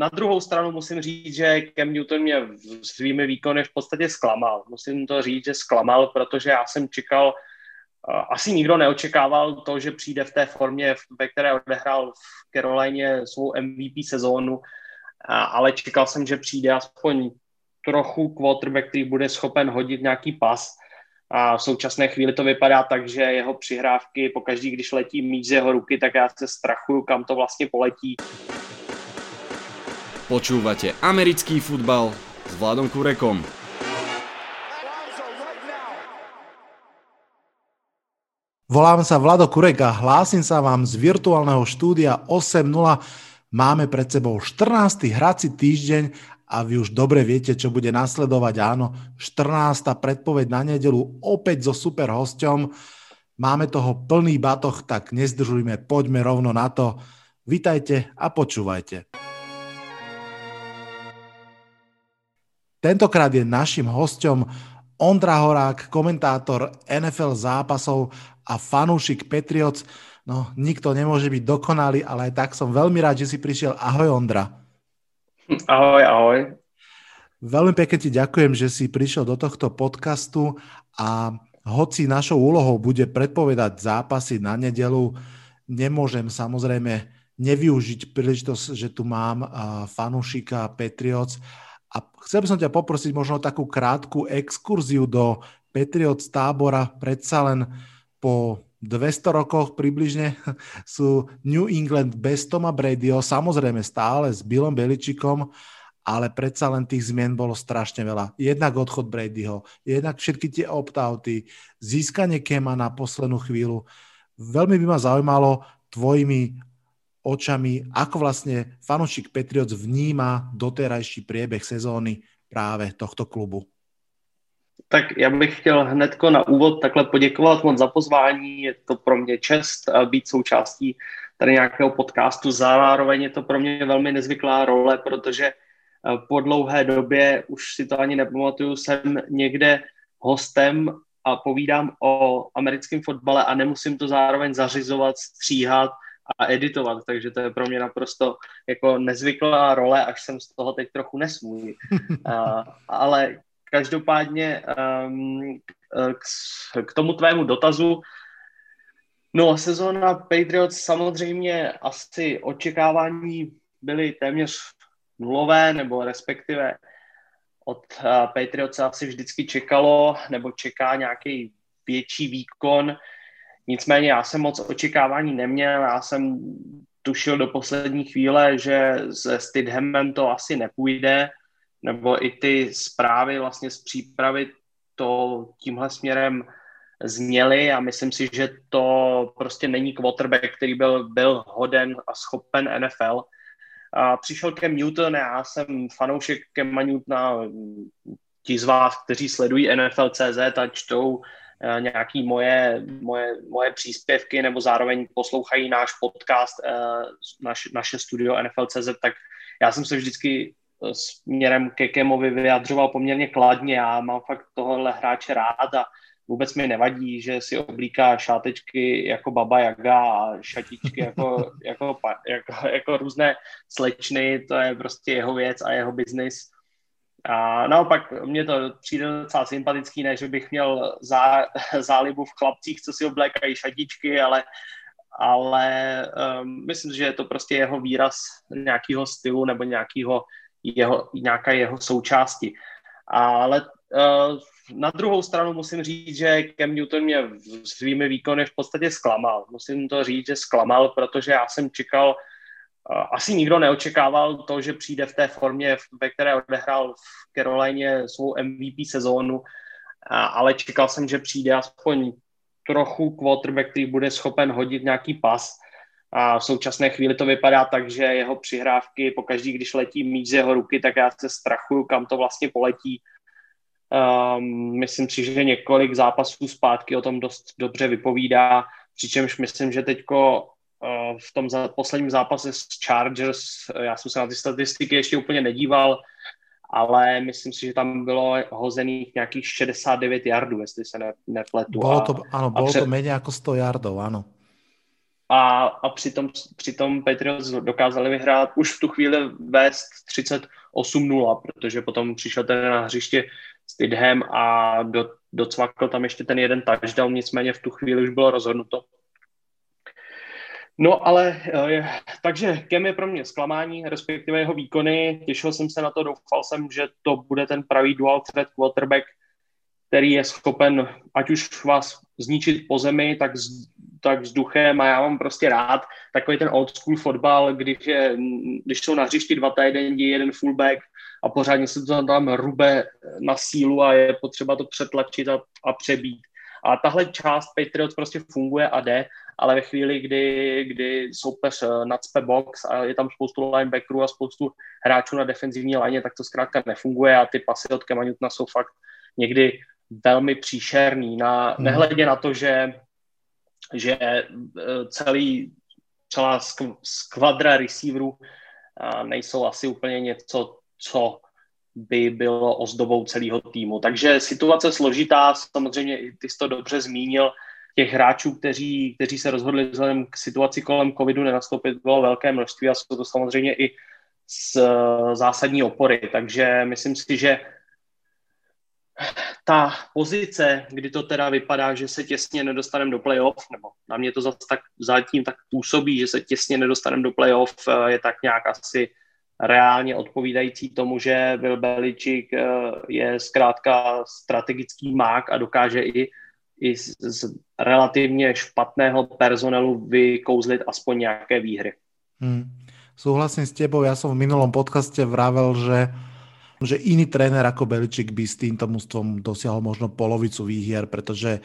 na druhou stranu musím říct, že Cam Newton mě svými výkony v podstatě zklamal. Musím to říct, že zklamal, protože já jsem čekal, asi nikdo neočekával to, že přijde v té formě, ve které odehrál v Carolině svou MVP sezónu, ale čekal jsem, že přijde aspoň trochu quarterback, který bude schopen hodit nějaký pas. A v současné chvíli to vypadá tak, že jeho přihrávky, pokaždý, když letí míč z jeho ruky, tak já se strachuju, kam to vlastně poletí. Počúvate americký futbal s Vladom Kurekom. Volám sa Vlado Kurek a hlásim sa vám z virtuálneho štúdia 8.0. Máme pred sebou 14. hrací týždeň a vy už dobre viete, čo bude nasledovať. Áno, 14. predpoveď na nedelu opäť so super hosťom. Máme toho plný batoh, tak nezdržujme, poďme rovno na to. Vítajte a počúvajte. Tentokrát je našim hosťom Ondra Horák, komentátor NFL zápasov a fanúšik Patriots. No, nikto nemôže byť dokonalý, ale aj tak som veľmi rád, že si prišiel. Ahoj Ondra. Ahoj, ahoj. Veľmi pekne ti ďakujem, že si prišiel do tohto podcastu a hoci našou úlohou bude predpovedať zápasy na nedelu, nemôžem samozrejme nevyužiť príležitosť, že tu mám fanúšika Patriots a chcel by som ťa poprosiť možno takú krátku exkurziu do Patriots tábora. Predsa len po 200 rokoch približne sú New England bez Toma Bradyho, samozrejme stále s Billom Beličikom, ale predsa len tých zmien bolo strašne veľa. Jednak odchod Bradyho, jednak všetky tie opt-outy, získanie Kema na poslednú chvíľu. Veľmi by ma zaujímalo tvojimi očami, ako vlastne fanúšik Patriots vníma doterajší priebeh sezóny právě tohto klubu? Tak já bych chtěl hnedko na úvod takhle poděkovat moc za pozvání. Je to pro mě čest eh, být součástí tady nějakého podcastu. Zároveň je to pro mě velmi nezvyklá role, protože eh, po dlouhé době, už si to ani nepamatuju, jsem někde hostem a povídám o americkém fotbale a nemusím to zároveň zařizovat, stříhat, a editovat, takže to je pro mě naprosto jako nezvyklá role, až jsem z toho teď trochu nesmůj. Uh, ale každopádně um, k, k tomu tvému dotazu, no sezóna Patriots samozřejmě asi očekávání byly téměř nulové, nebo respektive od uh, Patriots se asi vždycky čekalo, nebo čeká nějaký větší výkon, Nicméně já jsem moc očekávání neměl, já jsem tušil do poslední chvíle, že se Stidhamem to asi nepůjde, nebo i ty zprávy vlastně z přípravy to tímhle směrem zněly a myslím si, že to prostě není quarterback, který byl, byl hoden a schopen NFL. A přišel Cam Newton, já jsem fanoušek Cama Newtona, ti z vás, kteří sledují NFL.cz a čtou nějaký moje, moje, moje příspěvky nebo zároveň poslouchají náš podcast, eh, naš, naše studio NFL.cz, tak já jsem se vždycky eh, směrem ke Kemovi vyjadřoval poměrně kladně. Já mám fakt tohohle hráče rád a vůbec mi nevadí, že si oblíká šátečky jako Baba Jaga a šatičky jako, jako, jako, jako různé slečny, to je prostě jeho věc a jeho biznis a naopak mě to přijde docela sympatický, ne, že bych měl zá, zálibu v chlapcích, co si oblékají šatičky, ale, ale um, myslím, že je to prostě jeho výraz nějakého stylu nebo nějakého jeho, nějaká jeho součásti. Ale uh, na druhou stranu musím říct, že Cam Newton mě svými výkony v podstatě zklamal. Musím to říct, že zklamal, protože já jsem čekal asi nikdo neočekával to, že přijde v té formě, ve které odehrál v Carolině svou MVP sezónu, ale čekal jsem, že přijde aspoň trochu quarterback, který bude schopen hodit nějaký pas. A v současné chvíli to vypadá tak, že jeho přihrávky, pokaždý, když letí míč z jeho ruky, tak já se strachuju, kam to vlastně poletí. Um, myslím si, že několik zápasů zpátky o tom dost dobře vypovídá, přičemž myslím, že teďko Eh, v tom za, posledním zápase s Chargers, eh, já jsem se na ty statistiky ještě úplně nedíval, ale myslím si, že tam bylo hozených nějakých 69 yardů, jestli se ne, nepletu. Bylo to, ano, bylo před... to méně jako 100 yardů, ano. a, a přitom, přitom Patriots dokázali vyhrát už v tu chvíli vést 38-0, protože potom přišel ten na hřiště Stidham a do, docvakl tam ještě ten jeden touchdown, nicméně v tu chvíli už bylo rozhodnuto. No ale, je, takže Kem je pro mě zklamání, respektive jeho výkony. Těšil jsem se na to, doufal jsem, že to bude ten pravý dual threat quarterback, který je schopen ať už vás zničit po zemi, tak, tak vzduchem a já mám prostě rád takový ten old school fotbal, když, je, když jsou na hřišti dva tajdendi, jeden fullback a pořádně se to tam rube na sílu a je potřeba to přetlačit a, a přebít. A tahle část Patriots prostě funguje a jde, ale ve chvíli, kdy, kdy soupeř eh, nadspe box a je tam spoustu linebackerů a spoustu hráčů na defenzivní léně, tak to zkrátka nefunguje a ty pasy od Kema Newtona jsou fakt někdy velmi příšerný. Na, hmm. Nehledě na to, že, že eh, celý, celá skvadra receiverů eh, nejsou asi úplně něco, co by bylo ozdobou celého týmu. Takže situace složitá, samozřejmě ty jsi to dobře zmínil, těch hráčů, kteří, kteří se rozhodli vzhledem k situaci kolem covidu nenastoupit, bylo velké množství a jsou to samozřejmě i z zásadní opory. Takže myslím si, že ta pozice, kdy to teda vypadá, že se těsně nedostaneme do playoff, nebo na mě to tak zatím tak působí, že se těsně nedostaneme do playoff, je tak nějak asi reálně odpovídající tomu, že Bill Belichick eh, je zkrátka strategický mák a dokáže i, i z, relativně špatného personelu vykouzlit aspoň nějaké výhry. Hmm. Súhlasím s tebou, ja som v minulom podcaste vravel, že že iný tréner ako Beličik by s týmto mústvom dosiahol možno polovicu výhier, pretože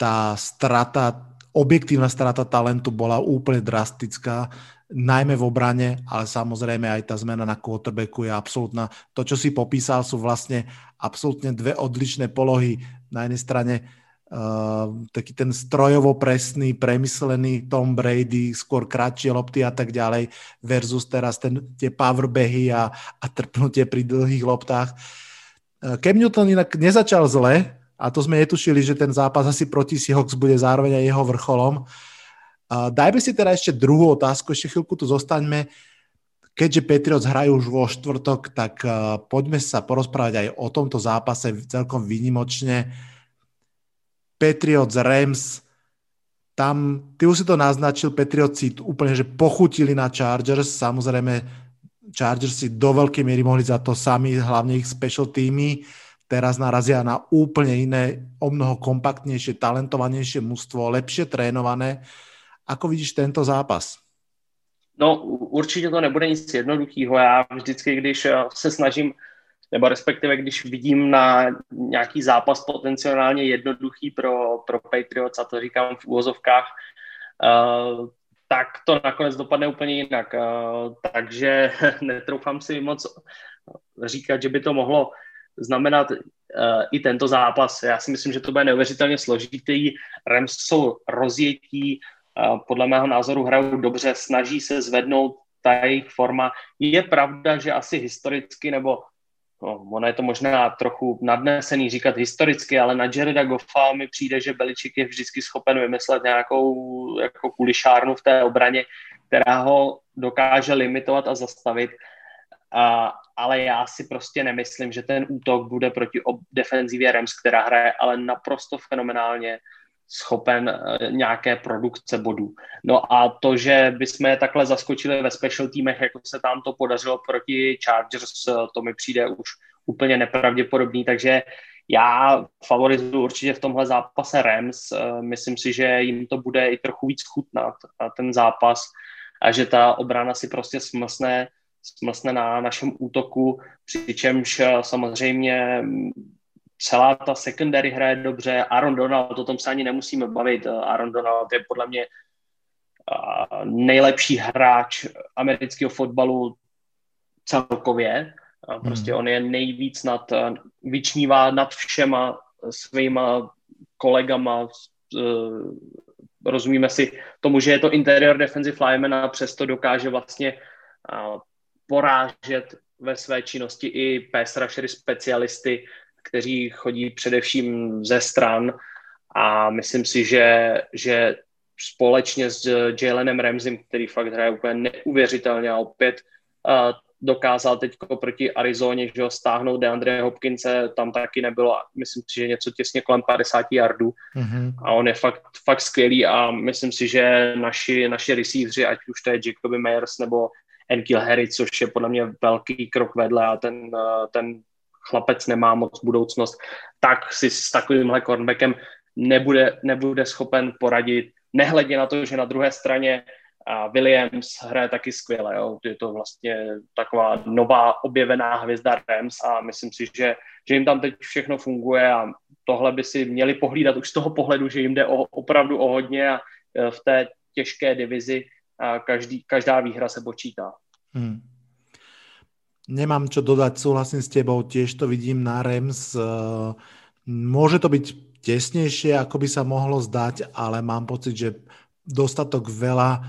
tá strata, objektívna strata talentu bola úplne drastická najmä v obrane, ale samozrejme aj tá zmena na quarterbacku je absolútna. To, čo si popísal, sú vlastne absolútne dve odlišné polohy. Na jednej strane uh, taký ten strojovo presný, premyslený Tom Brady, skôr kratšie lopty a tak ďalej, versus teraz ten, tie powerbehy a, a trpnutie pri dlhých loptách. Uh, Cam Newton inak nezačal zle, a to sme netušili, že ten zápas asi proti Seahawks bude zároveň aj jeho vrcholom. Uh, Dajme si teda ešte druhú otázku, ešte chvíľku tu zostaňme. Keďže Patriots hrajú už vo štvrtok, tak uh, poďme sa porozprávať aj o tomto zápase celkom výnimočne. Patriots Rams, tam, ty už si to naznačil, Patriots si úplne, že pochutili na Chargers, samozrejme Chargers si do veľkej miery mohli za to sami, hlavne ich special týmy, teraz narazia na úplne iné, o mnoho kompaktnejšie, talentovanejšie mužstvo, lepšie trénované. Ako vidíš tento zápas? No určitě to nebude nic jednoduchého. Já vždycky, když eh, se snažím, nebo respektive když vidím na nějaký zápas potenciálně jednoduchý pro, pro Patriots, a to říkám v úvozovkách, uh, tak to nakonec dopadne úplně jinak. Uh, takže netroufám si moc říkat, že by to mohlo znamenat i tento zápas. Já si myslím, že to bude neuvěřitelně složitý. Rams jsou rozjetí, podle mého názoru hrajou dobře, snaží se zvednout ta jejich forma. Je pravda, že asi historicky, nebo no, ono je to možná trochu nadnesený říkat historicky, ale na Jareda Goffa mi přijde, že Beličik je vždycky schopen vymyslet nějakou jako kulišárnu v té obraně, která ho dokáže limitovat a zastavit. A, ale já si prostě nemyslím, že ten útok bude proti defenzivě Rams, která hraje ale naprosto fenomenálně schopen eh, nějaké produkce bodů. No a to, že bychom je takhle zaskočili ve special týmech, jako se tam to podařilo proti Chargers, eh, to mi přijde už úplně nepravděpodobný, takže já favorizuji určitě v tomhle zápase Rams. Eh, myslím si, že jim to bude i trochu víc chutnat, ten zápas, a že ta obrana si prostě smlsne, smlsne na našem útoku, přičemž samozřejmě celá ta secondary hraje dobře, Aaron Donald, o tom se ani nemusíme bavit, Aaron Donald je podle mě nejlepší hráč amerického fotbalu celkově, prostě hmm. on je nejvíc nad, vyčnívá nad všema svýma kolegama, e, rozumíme si tomu, že je to interior defensive lineman a přesto dokáže vlastně porážet ve své činnosti i pass rushery specialisty, kteří chodí především ze stran a myslím si, že, že společně s Jalenem Ramsem, který fakt hraje úplně neuvěřitelně a opět uh, dokázal teď proti Arizoně, že ho stáhnout DeAndre Hopkinse, tam taky nebylo, myslím si, že něco těsně kolem 50 yardů mm-hmm. a on je fakt, fakt skvělý a myslím si, že naši, naši receiveri, ať už to je Jacoby Meyers nebo Enkil Harry, což je podle mě velký krok vedle a ten, ten chlapec nemá moc budoucnost, tak si s takovýmhle cornerbackem nebude, nebude schopen poradit, nehledě na to, že na druhé straně a Williams hraje taky skvěle. Jo. Je to vlastně taková nová objevená hvězda Rams a myslím si, že, že jim tam teď všechno funguje a tohle by si měli pohlídat už z toho pohledu, že jim jde o, opravdu o hodně a e, v té těžké divizi a každý, každá výhra se počítá. Hmm. Nemám čo dodať, súhlasím s tebou, tiež to vidím na Rams. E, môže to byť tesnejšie, ako by sa mohlo zdať, ale mám pocit, že dostatok veľa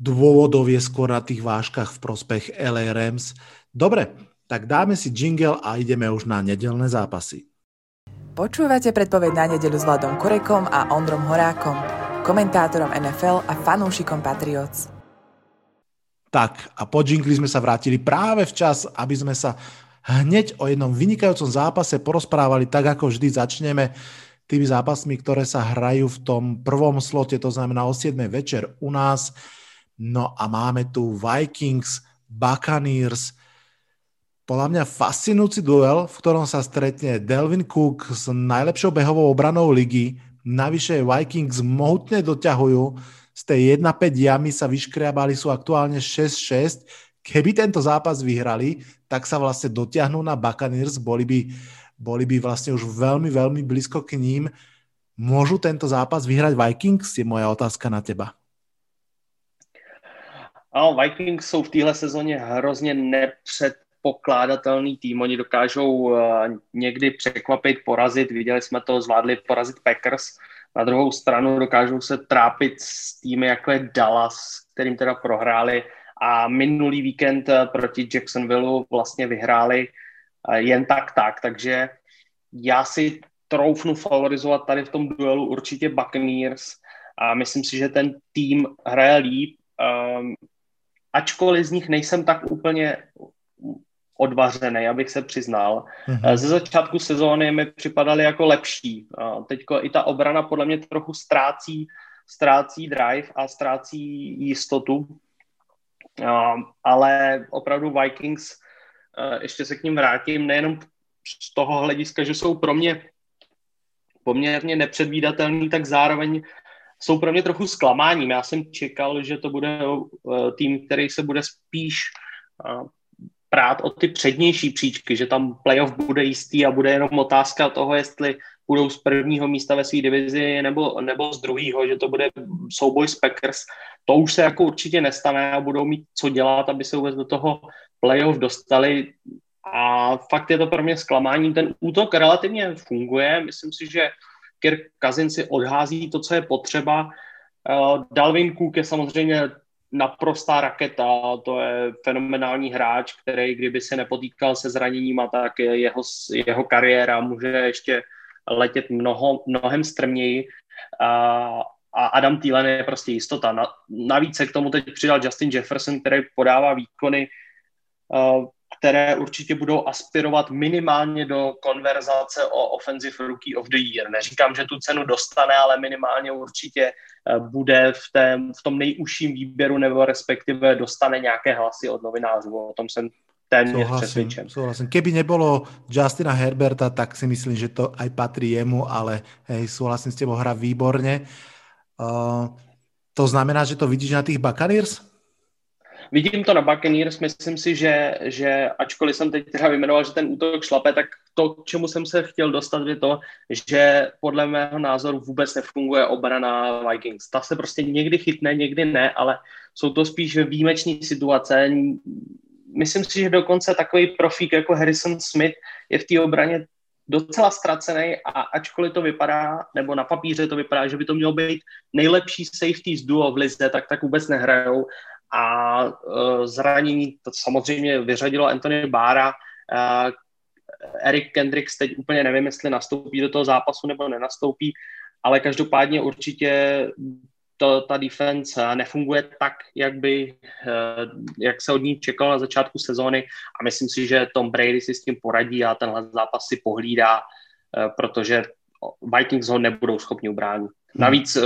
dôvodov je skôr na tých vážkach v prospech LA Rams. Dobre, tak dáme si jingle a ideme už na nedelné zápasy. Počúvate predpoveď na nedelu s Vladom Kurekom a Ondrom Horákom, komentátorom NFL a fanúšikom Patriots. Tak a po jingli sme sa vrátili práve včas, aby sme sa hneď o jednom vynikajúcom zápase porozprávali tak, ako vždy začneme tými zápasmi, ktoré sa hrajú v tom prvom slote, to znamená o 7 večer u nás. No a máme tu Vikings, Buccaneers, podľa mňa fascinujúci duel, v ktorom sa stretne Delvin Cook s najlepšou behovou obranou ligy. Navyše Vikings mohutne doťahujú. Z tej 1-5 jamy sa vyškriabali, sú aktuálne 6-6. Keby tento zápas vyhrali, tak sa vlastne dotiahnú na Buccaneers, boli by, boli by vlastne už veľmi, veľmi blízko k ním. Môžu tento zápas vyhrať Vikings? Je moja otázka na teba. No, Vikings jsou v téhle sezóně hrozně nepředpokládatelný tým. Oni dokážou uh, někdy překvapit, porazit. Viděli jsme to, zvládli porazit Packers. Na druhou stranu dokážou se trápit s týmy, jako je Dallas, kterým teda prohráli. A minulý víkend uh, proti Jacksonville vlastně vyhráli uh, jen tak tak. Takže já si troufnu favorizovat tady v tom duelu určitě Buccaneers a myslím si, že ten tým hraje líp. Um, ačkoliv z nich nejsem tak úplně odvařený, abych se přiznal. Mm-hmm. Ze začátku sezóny mi připadaly jako lepší. Teďko i ta obrana podle mě trochu ztrácí, ztrácí drive a ztrácí jistotu. Ale opravdu Vikings, ještě se k ním vrátím, nejenom z toho hlediska, že jsou pro mě poměrně nepředvídatelný, tak zároveň jsou pro mě trochu zklamáním. Já jsem čekal, že to bude eh, tým, který se bude spíš eh, prát o ty přednější příčky, že tam playoff bude jistý a bude jenom otázka toho, jestli budou z prvního místa ve své divizi nebo, nebo z druhého, že to bude souboj s Packers. To už se jako určitě nestane a budou mít co dělat, aby se vůbec do toho playoff dostali. A fakt je to pro mě zklamání. Ten útok relativně funguje. Myslím si, že Kirk Cousins si odhází to, co je potřeba. Uh, Dalvin Cook je samozřejmě naprostá raketa, to je fenomenální hráč, který kdyby se nepotýkal se zraněníma, tak jeho, jeho kariéra může ještě letět mnoho, mnohem strměji. A, a Adam Thielen je prostě jistota. Na, navíc se k tomu teď přidal Justin Jefferson, který podává výkony které určitě budou aspirovat minimálně do konverzace o Offensive Rookie of the Year. Neříkám, že tu cenu dostane, ale minimálně určitě bude v, té, v tom nejužším výběru nebo respektive dostane nějaké hlasy od novinářů. O tom jsem téměř přesvědčen. Souhlasím. Keby nebolo Justina Herberta, tak si myslím, že to aj patří jemu, ale hej, souhlasím s tebou, hra výborně. Uh, to znamená, že to vidíš na těch Buccaneers? Vidím to na Buccaneers, myslím si, že, že ačkoliv jsem teď teda vymenoval, že ten útok šlape, tak to, k čemu jsem se chtěl dostat, je to, že podle mého názoru vůbec nefunguje obrana Vikings. Ta se prostě někdy chytne, někdy ne, ale jsou to spíš výjimečné situace. Myslím si, že dokonce takový profík jako Harrison Smith je v té obraně docela ztracený a ačkoliv to vypadá, nebo na papíře to vypadá, že by to mělo být nejlepší safety z duo v lize, tak tak vůbec nehrajou a uh, zranění to samozřejmě vyřadilo Anthony Bára. Uh, Eric Kendricks teď úplně nevím, jestli nastoupí do toho zápasu nebo nenastoupí, ale každopádně určitě to, ta defense nefunguje tak, jak by, jak se od ní čekal na začátku sezóny a myslím si, že Tom Brady si s tím poradí a tenhle zápas si pohlídá, protože Vikings ho nebudou schopni ubránit. Hmm. Navíc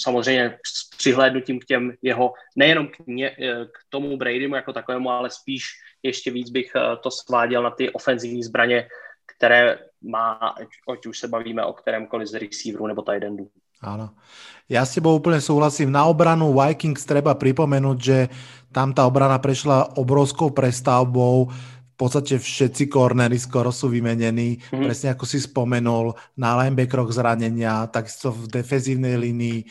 samozřejmě s přihlédnutím k těm jeho, nejenom k, ně, k tomu Bradymu jako takovému, ale spíš ještě víc bych to sváděl na ty ofenzivní zbraně, které má, ať, už se bavíme o kterémkoliv z receiverů nebo tight endů. Áno. Ja s tebou úplne súhlasím. Na obranu Vikings treba pripomenúť, že tam tá obrana prešla obrovskou prestavbou. V podstate všetci kornery skoro sú vymenení. Mm-hmm. Presne ako si spomenul, na linebackeroch zranenia, takisto v defenzívnej línii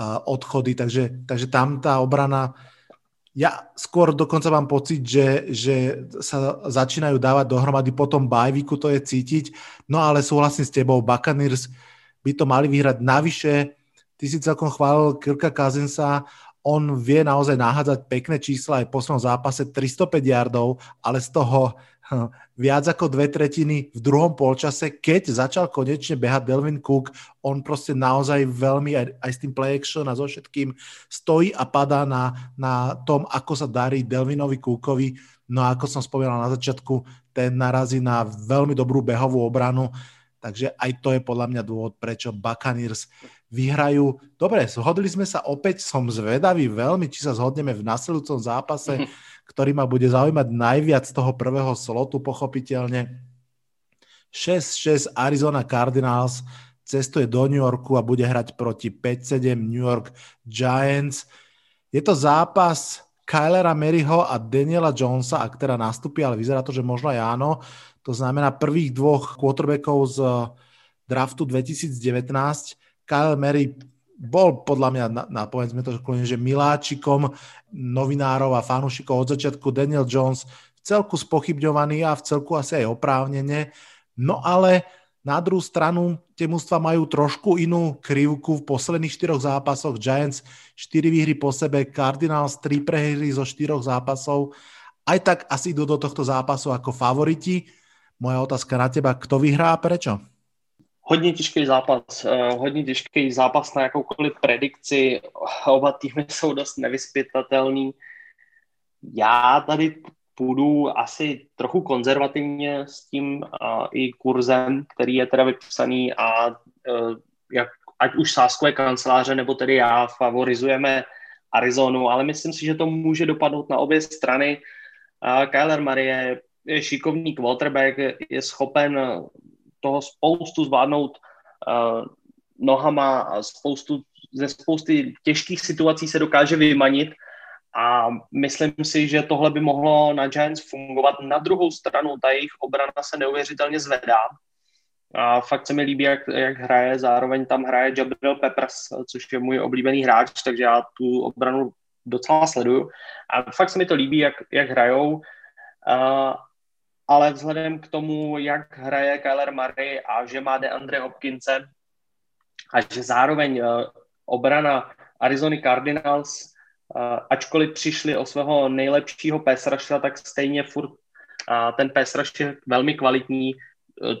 uh, odchody. Takže, takže tam tá obrana ja skôr dokonca mám pocit, že, že sa začínajú dávať dohromady po tom bajviku, to je cítiť. No ale súhlasím s tebou, Buccaneers by to mali vyhrať. Navyše, ty si celkom chválil Kirka Kazensa, on vie naozaj nahádzať pekné čísla aj v poslednom zápase 305 yardov, ale z toho hm, viac ako dve tretiny v druhom polčase, keď začal konečne behať Delvin Cook, on proste naozaj veľmi aj, aj s tým play action a so všetkým stojí a padá na, na tom, ako sa darí Delvinovi Cookovi. No a ako som spomínal na začiatku, ten narazí na veľmi dobrú behovú obranu Takže aj to je podľa mňa dôvod, prečo Buccaneers vyhrajú. Dobre, zhodli sme sa opäť, som zvedavý veľmi, či sa zhodneme v nasledujúcom zápase, ktorý ma bude zaujímať najviac z toho prvého slotu, pochopiteľne. 6-6 Arizona Cardinals cestuje do New Yorku a bude hrať proti 5-7 New York Giants. Je to zápas Kylera Maryho a Daniela Jonesa, ak teda nastúpi, ale vyzerá to, že možno aj áno. To znamená prvých dvoch quarterbackov z draftu 2019. Kyle Mary bol podľa mňa, na, na povedzme to kľudne, že miláčikom novinárov a fanúšikov od začiatku Daniel Jones v celku spochybňovaný a v celku asi aj oprávnene. No ale na druhú stranu tie mužstva majú trošku inú krivku v posledných štyroch zápasoch. Giants 4 výhry po sebe, Cardinals 3 prehry zo štyroch zápasov. Aj tak asi idú do tohto zápasu ako favoriti. Moja otázka na teba, kto vyhrá a prečo? Hodně těžký zápas, uh, hodně těžký zápas na jakoukoliv predikci. Oba týmy jsou dost nevyspytatelný. Já tady půjdu asi trochu konzervativně s tím uh, i kurzem, který je teda vypsaný a uh, jak, ať už sáskové kanceláře nebo tedy já favorizujeme Arizonu, ale myslím si, že to může dopadnout na obě strany. Uh, Kyler je, je šikovný quarterback, je schopen toho spoustu zvládnout uh, nohama a spoustu, ze spousty těžkých situací se dokáže vymanit a myslím si, že tohle by mohlo na Giants fungovat. Na druhou stranu, ta jejich obrana se neuvěřitelně zvedá. A fakt se mi líbí, jak, jak hraje. Zároveň tam hraje Jabril Peppers, což je můj oblíbený hráč, takže já tu obranu docela sleduju. A fakt se mi to líbí, jak, jak hrajou. A, ale vzhledem k tomu, jak hraje Kyler Murray a že má DeAndre Hopkinse a že zároveň uh, obrana Arizona Cardinals ačkoliv přišli o svého nejlepšího pesraša, tak stejně furt ten pesraš je velmi kvalitní.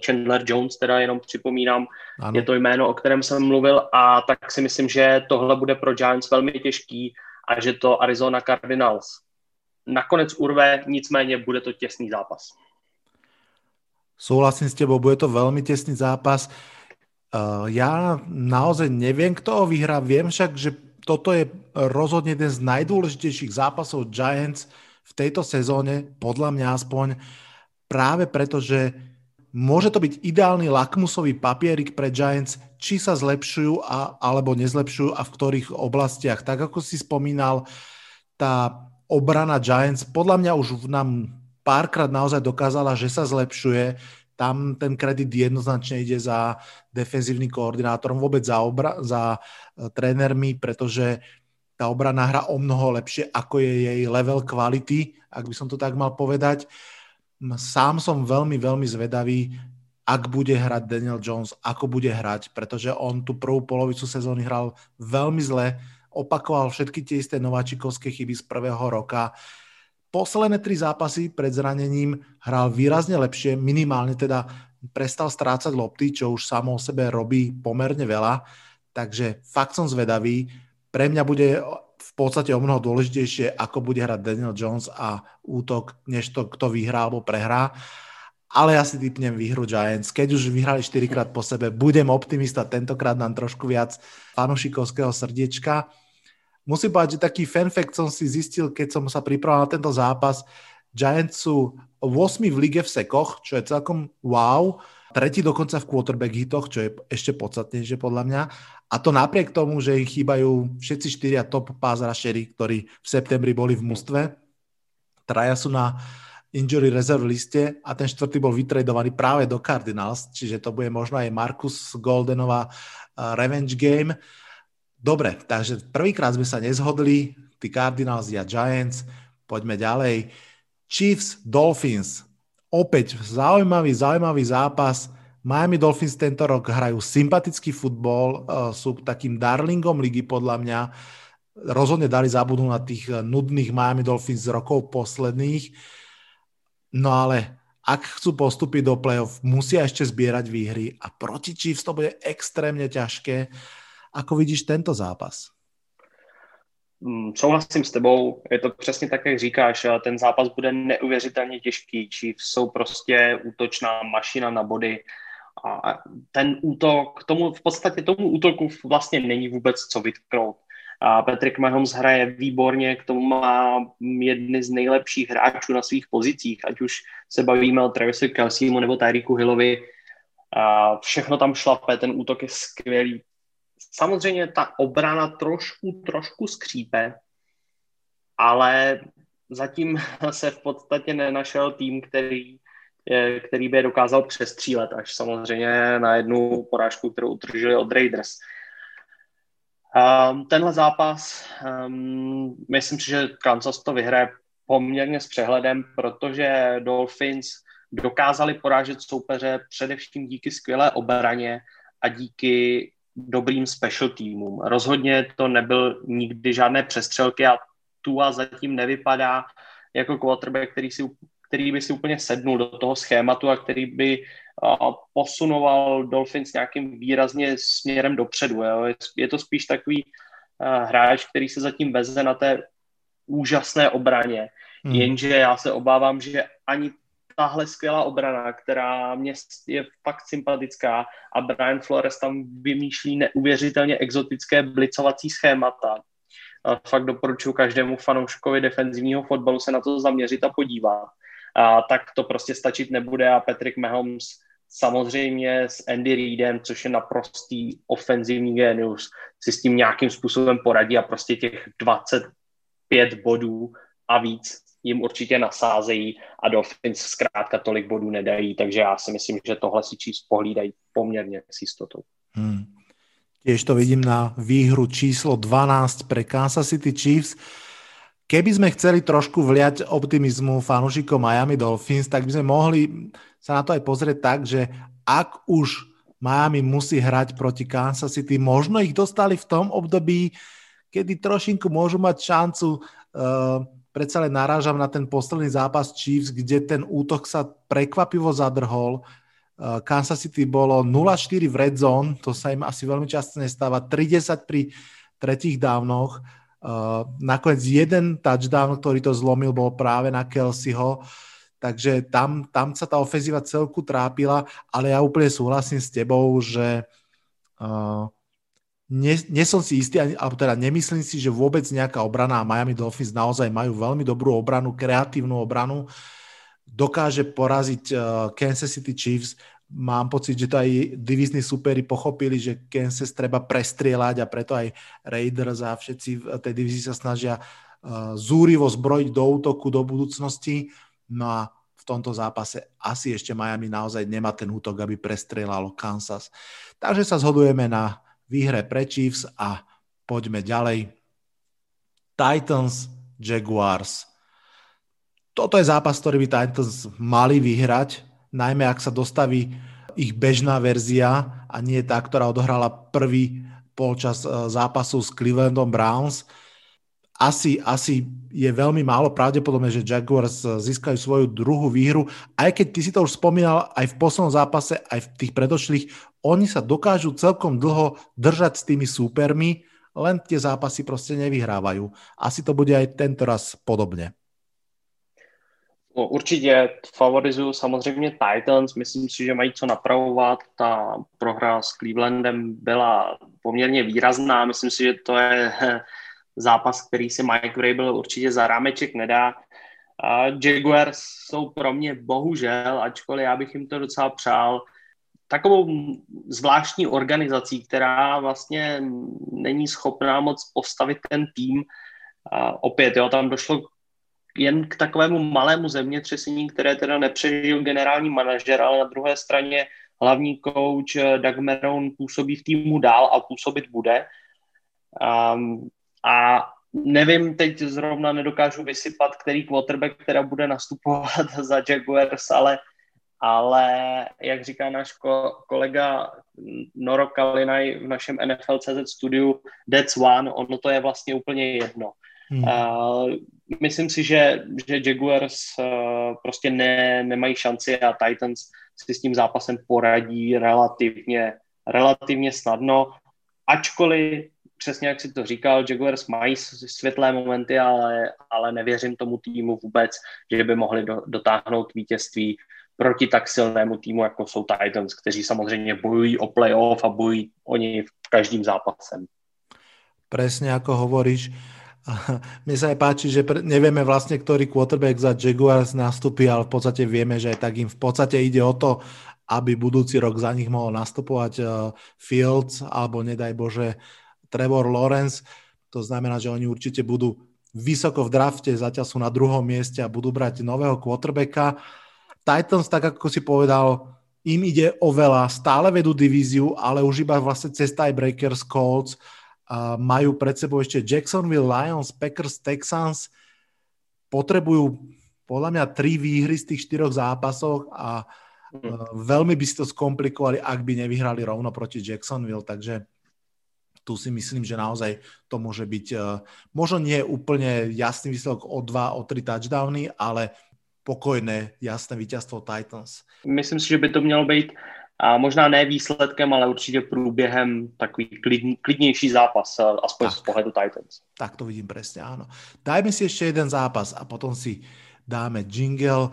Chandler Jones, teda jenom připomínám, ano. je to jméno, o kterém jsem mluvil a tak si myslím, že tohle bude pro Giants velmi těžký a že to Arizona Cardinals nakonec urve, nicméně bude to těsný zápas. Souhlasím s tebou, bude to velmi těsný zápas. Uh, ja naozaj neviem, kto ho vyhrá. Viem však, že toto je rozhodne jeden z najdôležitejších zápasov Giants v tejto sezóne, podľa mňa aspoň, práve preto, že môže to byť ideálny lakmusový papierik pre Giants, či sa zlepšujú a, alebo nezlepšujú a v ktorých oblastiach. Tak ako si spomínal, tá obrana Giants podľa mňa už nám párkrát naozaj dokázala, že sa zlepšuje tam ten kredit jednoznačne ide za defenzívnym koordinátorom, vôbec za, obra, za e, trénermi, pretože tá obrana hra o mnoho lepšie, ako je jej level kvality, ak by som to tak mal povedať. Sám som veľmi, veľmi zvedavý, ak bude hrať Daniel Jones, ako bude hrať, pretože on tú prvú polovicu sezóny hral veľmi zle, opakoval všetky tie isté nováčikovské chyby z prvého roka posledné tri zápasy pred zranením hral výrazne lepšie, minimálne teda prestal strácať lopty, čo už samo o sebe robí pomerne veľa. Takže fakt som zvedavý. pre mňa bude v podstate o mnoho dôležitejšie, ako bude hrať Daniel Jones a útok, než to, kto vyhrá alebo prehrá. Ale ja si typnem výhru Giants. Keď už vyhrali 4 krát po sebe, budem optimista, tentokrát nám trošku viac fanušikovského srdiečka. Musím povedať, že taký fan fact som si zistil, keď som sa pripravoval na tento zápas. Giants sú 8 v lige v sekoch, čo je celkom wow. Tretí dokonca v quarterback hitoch, čo je ešte podstatnejšie podľa mňa. A to napriek tomu, že ich chýbajú všetci štyria top pass rushery, ktorí v septembri boli v mústve. Traja sú na injury reserve liste a ten štvrtý bol vytredovaný práve do Cardinals, čiže to bude možno aj Marcus Goldenová uh, revenge game. Dobre, takže prvýkrát sme sa nezhodli, tí Cardinals a Giants, poďme ďalej. Chiefs, Dolphins, opäť zaujímavý, zaujímavý zápas. Miami Dolphins tento rok hrajú sympatický futbol, eh, sú takým darlingom ligy podľa mňa. Rozhodne dali zabudnúť na tých eh, nudných Miami Dolphins z rokov posledných. No ale ak chcú postúpiť do play-off, musia ešte zbierať výhry a proti Chiefs to bude extrémne ťažké. Ako vidíš tento zápas? Mm, souhlasím s tebou, je to přesně tak, jak říkáš, ten zápas bude neuvěřitelně těžký, Chiefs jsou prostě útočná mašina na body, a ten útok, tomu, v podstatě tomu útoku vlastně není vůbec co vytknout. A Patrick Mahomes hraje výborně, k tomu má jedny z nejlepších hráčů na svých pozicích, ať už se bavíme o Travisu Kelseymu nebo Tyreeku Hillovi. A všechno tam šlape, ten útok je skvělý. Samozřejmě ta obrana trošku, trošku skřípe, ale zatím se v podstatě nenašel tým, který který by je dokázal přestřílet až samozřejmě na jednu porážku, kterou utržili od Raiders. Um, tenhle zápas, um, myslím si, že Kansas to vyhraje poměrně s přehledem, protože Dolphins dokázali porážet soupeře především díky skvělé obraně a díky dobrým special týmům. Rozhodně to nebyl nikdy žádné přestřelky a Tua zatím nevypadá jako quarterback, který si který by si úplně sednul do toho schématu a který by posunoval Dolphins nějakým výrazně směrem dopředu. Jo. Je to spíš takový hráč, který se zatím veze na té úžasné obraně. Hmm. Jenže já se obávám, že ani tahle skvělá obrana, která mě je fakt sympatická a Brian Flores tam vymýšlí neuvěřitelně exotické blicovací schémata. A fakt doporučuji každému fanouškovi defenzivního fotbalu se na to zaměřit a podívat a tak to prostě stačit nebude a Patrick Mahomes samozřejmě s Andy Reidem, což je naprostý ofenzivní genius, si s tím nějakým způsobem poradí a prostě těch 25 bodů a víc jim určitě nasázejí a Dolphins zkrátka tolik bodů nedají, takže já si myslím, že tohle si Chiefs pohlídají poměrně s jistotou. Hmm. Tiež to vidím na výhru číslo 12 pre Kansas City Chiefs. Keby sme chceli trošku vliať optimizmu fanúšikov Miami Dolphins, tak by sme mohli sa na to aj pozrieť tak, že ak už Miami musí hrať proti Kansas City, možno ich dostali v tom období, kedy trošinku môžu mať šancu. Uh, predsa len narážam na ten posledný zápas Chiefs, kde ten útok sa prekvapivo zadrhol. Uh, Kansas City bolo 0-4 v red zone, to sa im asi veľmi často nestáva, 30 pri tretích dávnoch Uh, nakoniec jeden touchdown, ktorý to zlomil, bol práve na Kelseyho, takže tam, tam sa tá ofenzíva celku trápila, ale ja úplne súhlasím s tebou, že uh, nie, nie som si istý, alebo teda nemyslím si, že vôbec nejaká obrana a Miami Dolphins naozaj majú veľmi dobrú obranu, kreatívnu obranu, dokáže poraziť uh, Kansas City Chiefs mám pocit, že to aj divizní superi pochopili, že Kansas treba prestrieľať a preto aj Raiders a všetci v tej divizii sa snažia uh, zúrivo zbrojiť do útoku do budúcnosti. No a v tomto zápase asi ešte Miami naozaj nemá ten útok, aby prestrelalo Kansas. Takže sa zhodujeme na výhre pre Chiefs a poďme ďalej. Titans, Jaguars. Toto je zápas, ktorý by Titans mali vyhrať najmä ak sa dostaví ich bežná verzia a nie tá, ktorá odohrala prvý polčas e, zápasu s Clevelandom Browns. Asi, asi je veľmi málo pravdepodobné, že Jaguars e, získajú svoju druhú výhru, aj keď ty si to už spomínal aj v poslednom zápase, aj v tých predošlých, oni sa dokážu celkom dlho držať s tými súpermi len tie zápasy prostě nevyhrávajú. Asi to bude aj tento raz podobně. No, určitě favorizuju samozřejmě Titans, myslím si, že mají co napravovat. Ta prohra s Clevelandem byla poměrně výrazná, myslím si, že to je zápas, který si Mike Vrabel určitě za rámeček nedá. A Jaguars jsou pro mě bohužel, ačkoliv já bych jim to docela přál, takovou zvláštní organizací, která vlastně není schopná moc postavit ten tým. A opět, jo, tam došlo jen k takovému malému zemětřesení, které teda nepřežil generální manažer, ale na druhé straně hlavní coach Doug Marone působí v týmu dál a působit bude. Um, a nevím, teď zrovna nedokážu vysypat, který quarterback teda bude nastupovat za Jaguars, ale, ale jak říká náš ko, kolega Noro Kalinaj v našem NFL.cz studiu, that's one, ono to je vlastně úplně jedno. Hmm. Uh, myslím si, že, že Jaguars uh, prostě ne, nemají šanci a Titans si s tím zápasem poradí relativně, relativně snadno, ačkoliv přesně jak si to říkal, Jaguars mají světlé momenty, ale, ale nevěřím tomu týmu vůbec, že by mohli do, dotáhnout vítězství proti tak silnému týmu, jako jsou Titans, kteří samozřejmě bojují o playoff a bojují o něj v každým zápasem. Presne ako hovoríš, mne sa aj páči, že nevieme vlastne, ktorý quarterback za Jaguars nastupí, ale v podstate vieme, že tak im v podstate ide o to, aby budúci rok za nich mohol nastupovať eh, Fields alebo nedaj Bože Trevor Lawrence. To znamená, že oni určite budú vysoko v drafte, zatiaľ sú na druhom mieste a budú brať nového quarterbacka. Titans, tak ako si povedal, im ide o veľa, stále vedú divíziu, ale už iba vlastne cez tiebreakers Colts. Uh, majú pred sebou ešte Jacksonville Lions, Packers, Texans. Potrebujú podľa mňa tri výhry z tých štyroch zápasoch a uh, veľmi by si to skomplikovali, ak by nevyhrali rovno proti Jacksonville, takže tu si myslím, že naozaj to môže byť uh, možno nie úplne jasný výsledok o dva, o tri touchdowny, ale pokojné, jasné vítězstvo Titans. Myslím si, že by to mělo být a možná ne výsledkem, ale určitě průběhem takový klidný, klidnější zápas, eh, aspoň tak, z pohledu Titans. Tak to vidím přesně, ano. Dajme si ještě jeden zápas a potom si dáme jingle.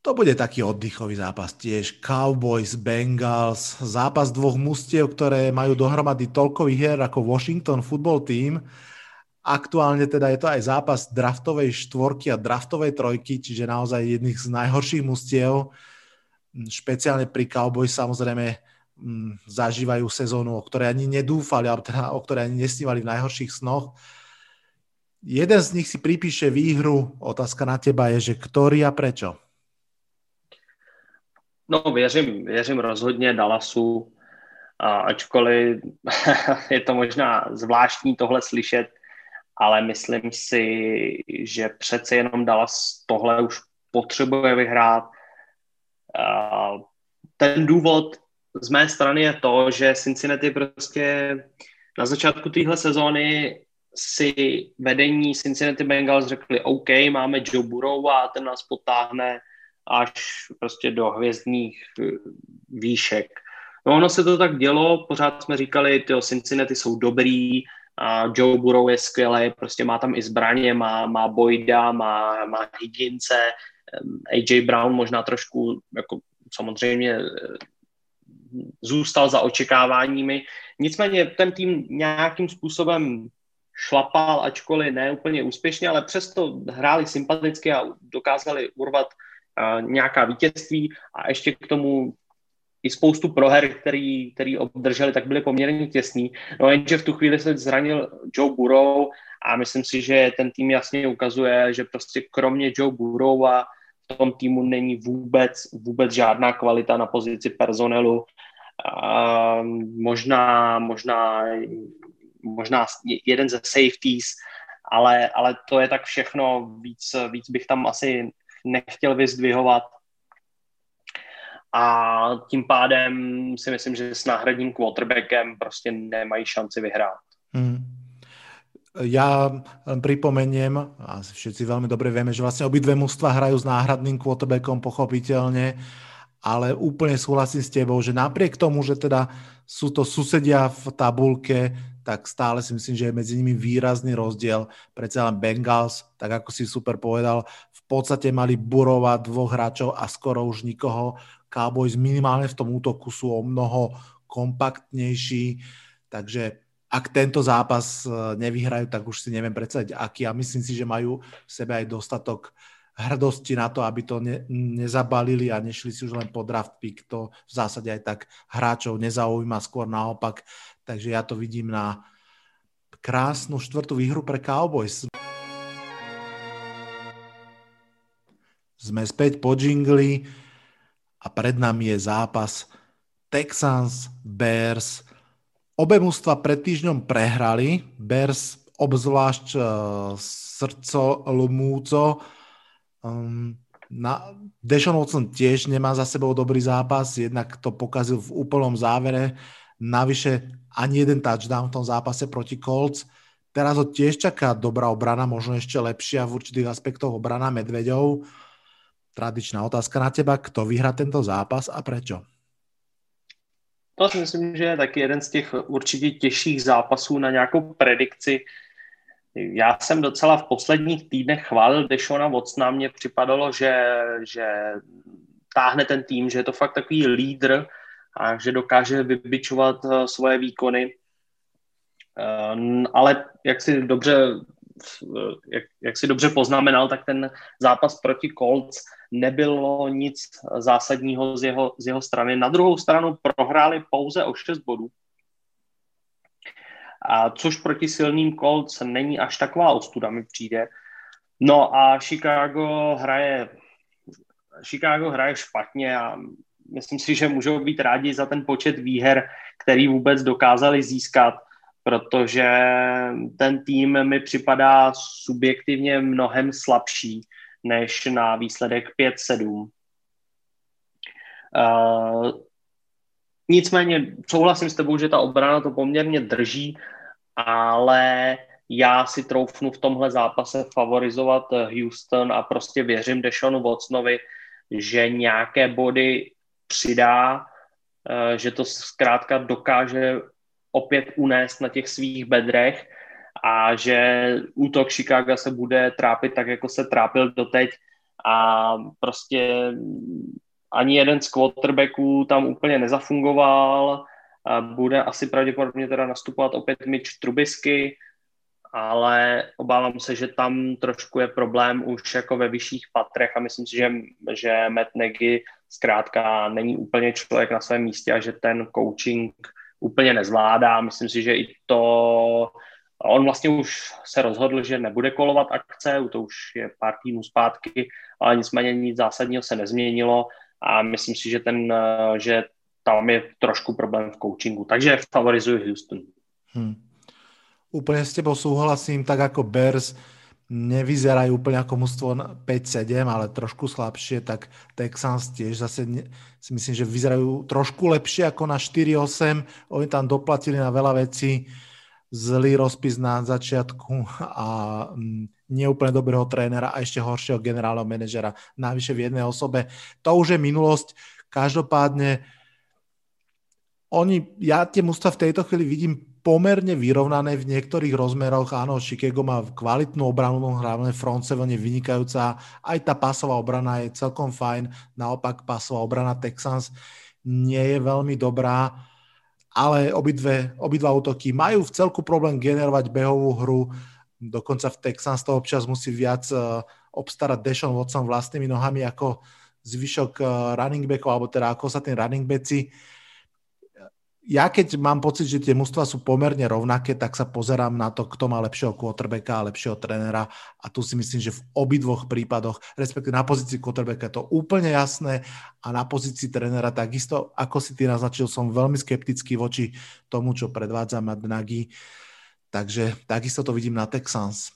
To bude taký oddychový zápas tiež. Cowboys, Bengals, zápas dvoch mustiev, ktoré majú dohromady toľko hier ako Washington football team. Aktuálne teda je to aj zápas draftovej štvorky a draftovej trojky, čiže naozaj jedných z najhorších mustiev. Špeciálne pri Cowboys samozrejme mm, zažívajú sezónu, o ktorej ani nedúfali, alebo teda o ktorej ani nesnívali v najhorších snoch. Jeden z nich si pripíše výhru. Otázka na teba je, že ktorý a prečo? No, věřím, věřím rozhodně Dallasu, ačkoliv je to možná zvláštní tohle slyšet, ale myslím si, že přece jenom Dallas tohle už potřebuje vyhrát. Ten důvod z mé strany je to, že Cincinnati prostě na začátku téhle sezóny si vedení Cincinnati Bengals řekli OK, máme Joe Burrow a ten nás potáhne až prostě do hvězdných eh, výšek. No ono se to tak dělo, pořád jsme říkali, ty Cincinnati jsou dobrý, a Joe Burrow je skvělý, prostě má tam i zbraně, má, má Boyda, má, má Higgince, AJ Brown možná trošku, jako samozřejmě eh, zůstal za očekáváními. Nicméně ten tým nějakým způsobem šlapal, ačkoliv ne úplně úspěšně, ale přesto hráli sympaticky a dokázali urvat nějaká vítězství a ještě k tomu i spoustu proher, který, který obdrželi, tak byly poměrně těsný. No jenže v tu chvíli se zranil Joe Burrow a myslím si, že ten tým jasně ukazuje, že prostě kromě Joe Burrow a v tom týmu není vůbec, vůbec žádná kvalita na pozici personelu. A možná, možná, možná jeden ze safeties, ale, ale to je tak všechno, víc, víc bych tam asi nechtěl vyzdvihovat. A tím pádem si myslím, že s náhradním quarterbackem prostě nemají šanci vyhrát. Hmm. Ja pripomeniem, a všetci veľmi dobre vieme, že vlastne obidve mužstva hrajú s náhradným quarterbackom pochopiteľne ale úplne súhlasím s tebou, že napriek tomu, že teda sú to susedia v tabulke, tak stále si myslím, že je medzi nimi výrazný rozdiel. Predsa len Bengals, tak ako si super povedal, v podstate mali burovať dvoch hráčov a skoro už nikoho. Cowboys minimálne v tom útoku sú o mnoho kompaktnejší, takže ak tento zápas e, nevyhrajú, tak už si neviem predstaviť, aký. A myslím si, že majú v sebe aj dostatok hrdosti na to, aby to ne, nezabalili a nešli si už len po draft pick. To v zásade aj tak hráčov nezaujíma, skôr naopak. Takže ja to vidím na krásnu štvrtú výhru pre Cowboys. Sme späť po džingli a pred nami je zápas Texans, Bears, Obe mužstva pred týždňom prehrali. Bears obzvlášť uh, srdco lomúco. Um, na, Deshaun Watson tiež nemá za sebou dobrý zápas, jednak to pokazil v úplnom závere. Navyše ani jeden touchdown v tom zápase proti Colts. Teraz ho tiež čaká dobrá obrana, možno ešte lepšia v určitých aspektoch obrana Medveďov. Tradičná otázka na teba, kto vyhrá tento zápas a prečo? To si myslím, že je taky jeden z těch určitě těžších zápasů na nějakou predikci. Já jsem docela v posledních týdnech chválil Dešona Watsona, mně připadalo, že, že táhne ten tým, že je to fakt takový lídr a že dokáže vybičovat eh, svoje výkony. Eh, ale jak si dobře jak, jak si dobře poznamenal, tak ten zápas proti Colts nebylo nic zásadního z jeho, z jeho strany. Na druhou stranu prohráli pouze o 6 bodů, a což proti silným Colts není až taková ostuda, mi přijde. No a Chicago hraje Chicago hraje špatně a myslím si, že můžou být rádi za ten počet výher, který vůbec dokázali získat protože ten tým mi připadá subjektivně mnohem slabší než na výsledek 5-7. Uh, nicméně souhlasím s tebou, že ta obrana to poměrně drží, ale já si troufnu v tomhle zápase favorizovat Houston a prostě věřím Deshonu Watsonovi, že nějaké body přidá, že to zkrátka dokáže opět unést na těch svých bedrech a že útok Chicago se bude trápit tak, jako se trápil doteď. A prostě ani jeden z quarterbacků tam úplně nezafungoval. Bude asi pravděpodobně teda nastupovat opět Mitch Trubisky, ale obávám se, že tam trošku je problém už jako ve vyšších patrech a myslím si, že, že Matt Nagy zkrátka není úplně člověk na svém místě a že ten coaching úplně nezvládá. Myslím si, že i to, on vlastně už se rozhodl, že nebude kolovat akce, to už je pár týdnů zpátky, ale nicméně nic zásadního se nezměnilo a myslím si, že, ten, že tam je trošku problém v coachingu. Takže favorizuji Houston. Hmm. Úplně s tebou souhlasím, tak jako Bears nevyzerajú úplne ako mužstvo 5-7, ale trošku slabšie, tak Texans tiež zase ne, si myslím, že vyzerajú trošku lepšie ako na 4-8. Oni tam doplatili na veľa vecí, zlý rozpis na začiatku a mm, neúplne dobrého trénera a ešte horšieho generálneho manažera. Navyše v jednej osobe. To už je minulosť. Každopádne oni, ja tie mužstva v tejto chvíli vidím pomerne vyrovnané v niektorých rozmeroch. Áno, Chicago má kvalitnú obranu, hlavne front seven je vynikajúca. Aj tá pasová obrana je celkom fajn. Naopak pasová obrana Texans nie je veľmi dobrá, ale obidve, obidva útoky majú v celku problém generovať behovú hru. Dokonca v Texans to občas musí viac uh, obstarať Deshaun Watson vlastnými nohami ako zvyšok uh, running backov, alebo teda ako sa ten running backi. Ja keď mám pocit, že tie mužstva sú pomerne rovnaké, tak sa pozerám na to, kto má lepšieho quarterbacka a lepšieho trénera. A tu si myslím, že v obidvoch prípadoch, respektíve na pozícii quarterbacka je to úplne jasné a na pozícii trénera takisto, ako si ty naznačil, som veľmi skeptický voči tomu, čo predvádza Matt Nagy, takže takisto to vidím na Texans.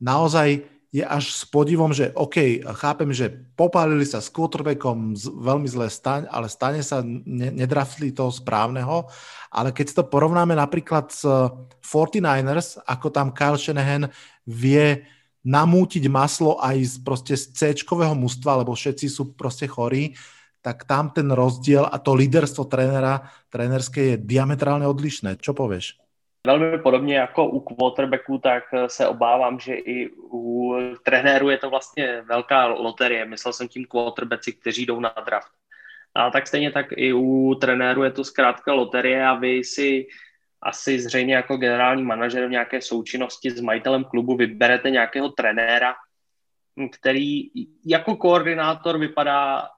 Naozaj je až s podivom, že OK, chápem, že popálili sa s quarterbackom veľmi zle staň, ale stane sa, ne, nedraftli toho správneho, ale keď si to porovnáme napríklad s 49ers, ako tam Kyle Shanahan vie namútiť maslo aj z, proste z C-čkového mužstva, lebo všetci sú proste chorí, tak tam ten rozdíl a to líderstvo trenéra, trenerské je diametrálně odlišné. Čo pověš? Velmi podobně jako u quarterbacku, tak se obávám, že i u trenéru je to vlastně velká loterie. Myslel jsem tím quarterbacki, kteří jdou na draft. A tak stejně tak i u trenéru je to zkrátka loterie a vy si asi zřejmě jako generální manažer v nějaké součinnosti s majitelem klubu vyberete nějakého trenéra, který jako koordinátor vypadá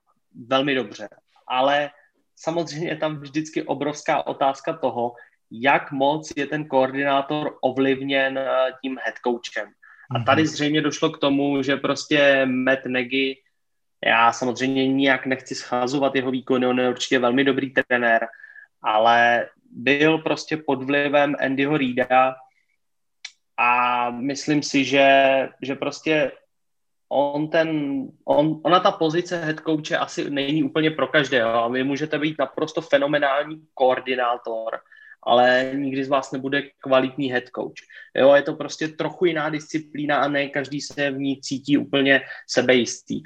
velmi dobře. Ale samozřejmě je tam vždycky obrovská otázka toho, jak moc je ten koordinátor ovlivněn eh, tím headcoachem. A tady mhm. zřejmě došlo k tomu, že prostě Matt Nagy, já samozřejmě nijak nechci scházovat jeho výkony, on je určitě velmi dobrý trenér, ale byl prostě pod vlivem Andyho Reida a myslím si, že, že prostě on ten, on, ona ta pozice head coache asi není úplně pro každého. Vy můžete být naprosto fenomenální koordinátor, ale nikdy z vás nebude kvalitní head coach. Jo, je to prostě trochu jiná disciplína a ne každý se v ní cítí úplně sebejistý.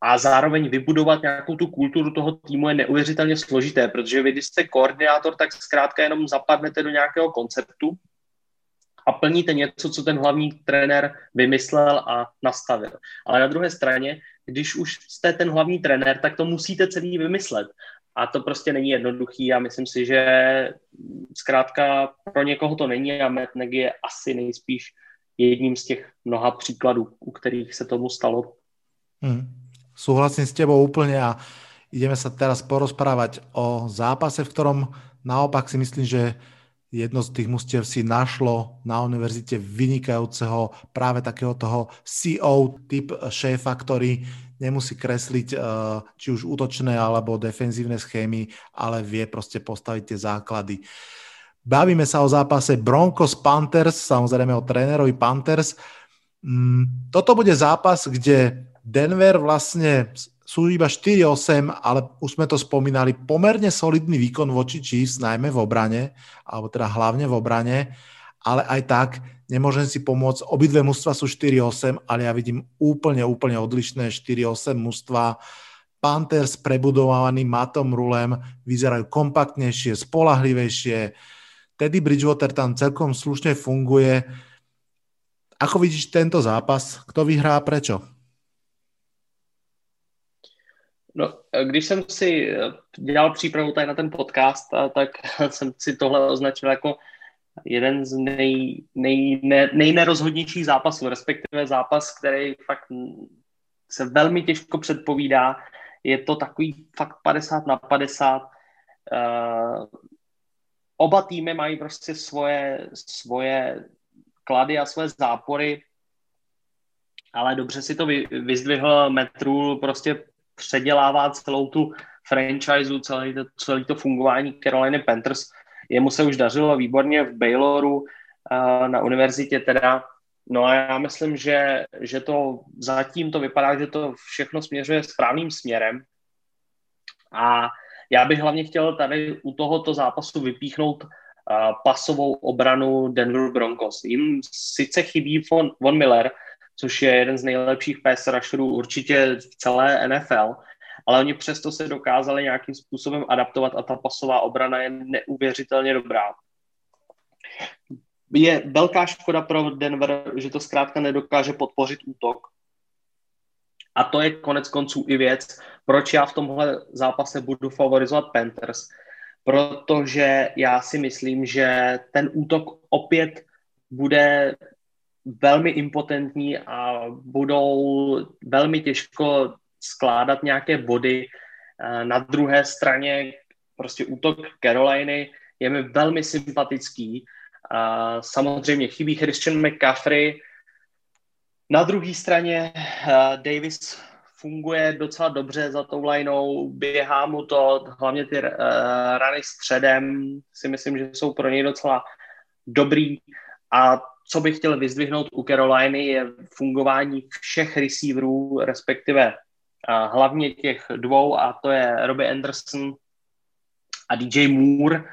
A zároveň vybudovat nějakou tu kulturu toho týmu je neuvěřitelně složité, protože vy, když jste koordinátor, tak zkrátka jenom zapadnete do nějakého konceptu a plníte něco, co ten hlavní trenér vymyslel a nastavil. Ale na druhé straně, když už jste ten hlavní trenér, tak to musíte celý vymyslet. A to prostě není jednoduchý a myslím si, že zkrátka pro někoho to není a Matt Nagy je asi nejspíš jedním z těch mnoha příkladů, u kterých se tomu stalo. Hmm. Souhlasím s tebou úplně a ideme sa teraz porozprávať o zápase, v ktorom naopak si myslím, že jedno z tých mustiev si našlo na univerzite vynikajúceho práve takého toho CO typ šéfa, ktorý nemusí kresliť eh, či už útočné alebo defenzívne schémy, ale vie prostě postaviť tie základy. Bavíme sa o zápase Broncos Panthers, samozrejme o trénerovi Panthers. Mm, toto bude zápas, kde Denver vlastne sú iba 4-8, ale už sme to spomínali, pomerne solidný výkon voči Chiefs, najmä v obrane, alebo teda hlavne v obrane, ale aj tak nemôžem si pomôcť. Obidve mužstva sú 4-8, ale ja vidím úplne, úplne odlišné 4-8 mužstva. Panthers prebudovaný Matom Rulem vyzerajú kompaktnejšie, spolahlivejšie. Teddy Bridgewater tam celkom slušne funguje. Ako vidíš tento zápas? Kto vyhrá a prečo? No, když jsem si eh, dělal přípravu tady na ten podcast, tak jsem si tohle označil jako jeden z nej, nej, ne, nejnerozhodnějších zápasů, respektive zápas, který fakt se velmi těžko předpovídá. Je to takový fakt 50 na 50. Uh, eh, oba týmy mají prostě svoje, svoje klady a svoje zápory, ale dobře si to vy, vyzdvihl Metru prostě předělává celou tu franchise, celé to, celé to fungování Carolina Panthers. Jemu se už dařilo výborně v Bayloru uh, na univerzitě teda. No a já myslím, že, že to zatím to vypadá, že to všechno směřuje správným směrem. A já bych hlavně chtěl tady u tohoto zápasu vypíchnout uh, pasovou obranu Denver Broncos. Jim sice chybí Von, Von Miller, což je jeden z nejlepších pass rusherů určitě v celé NFL, ale oni přesto se dokázali nějakým způsobem adaptovat a ta pasová obrana je neuvěřitelně dobrá. Je velká škoda pro Denver, že to zkrátka nedokáže podpořit útok. A to je konec konců i věc, proč já v tomhle zápase budu favorizovat Panthers, protože já si myslím, že ten útok opět bude velmi impotentní a budou velmi těžko skládat nějaké body. Eh, na druhé straně prostě útok Caroliny je mi velmi sympatický. Samozřejmě chybí Christian McCaffrey. Na druhé straně eh, Davis funguje docela dobře za tou lineou, běhá mu to, hlavně ty rany středem si myslím, že jsou pro něj docela dobrý a co bych chtěl vyzdvihnout u Caroliny, je fungování všech receiverů, respektive hlavně těch dvou, a to je Robbie Anderson a DJ Moore.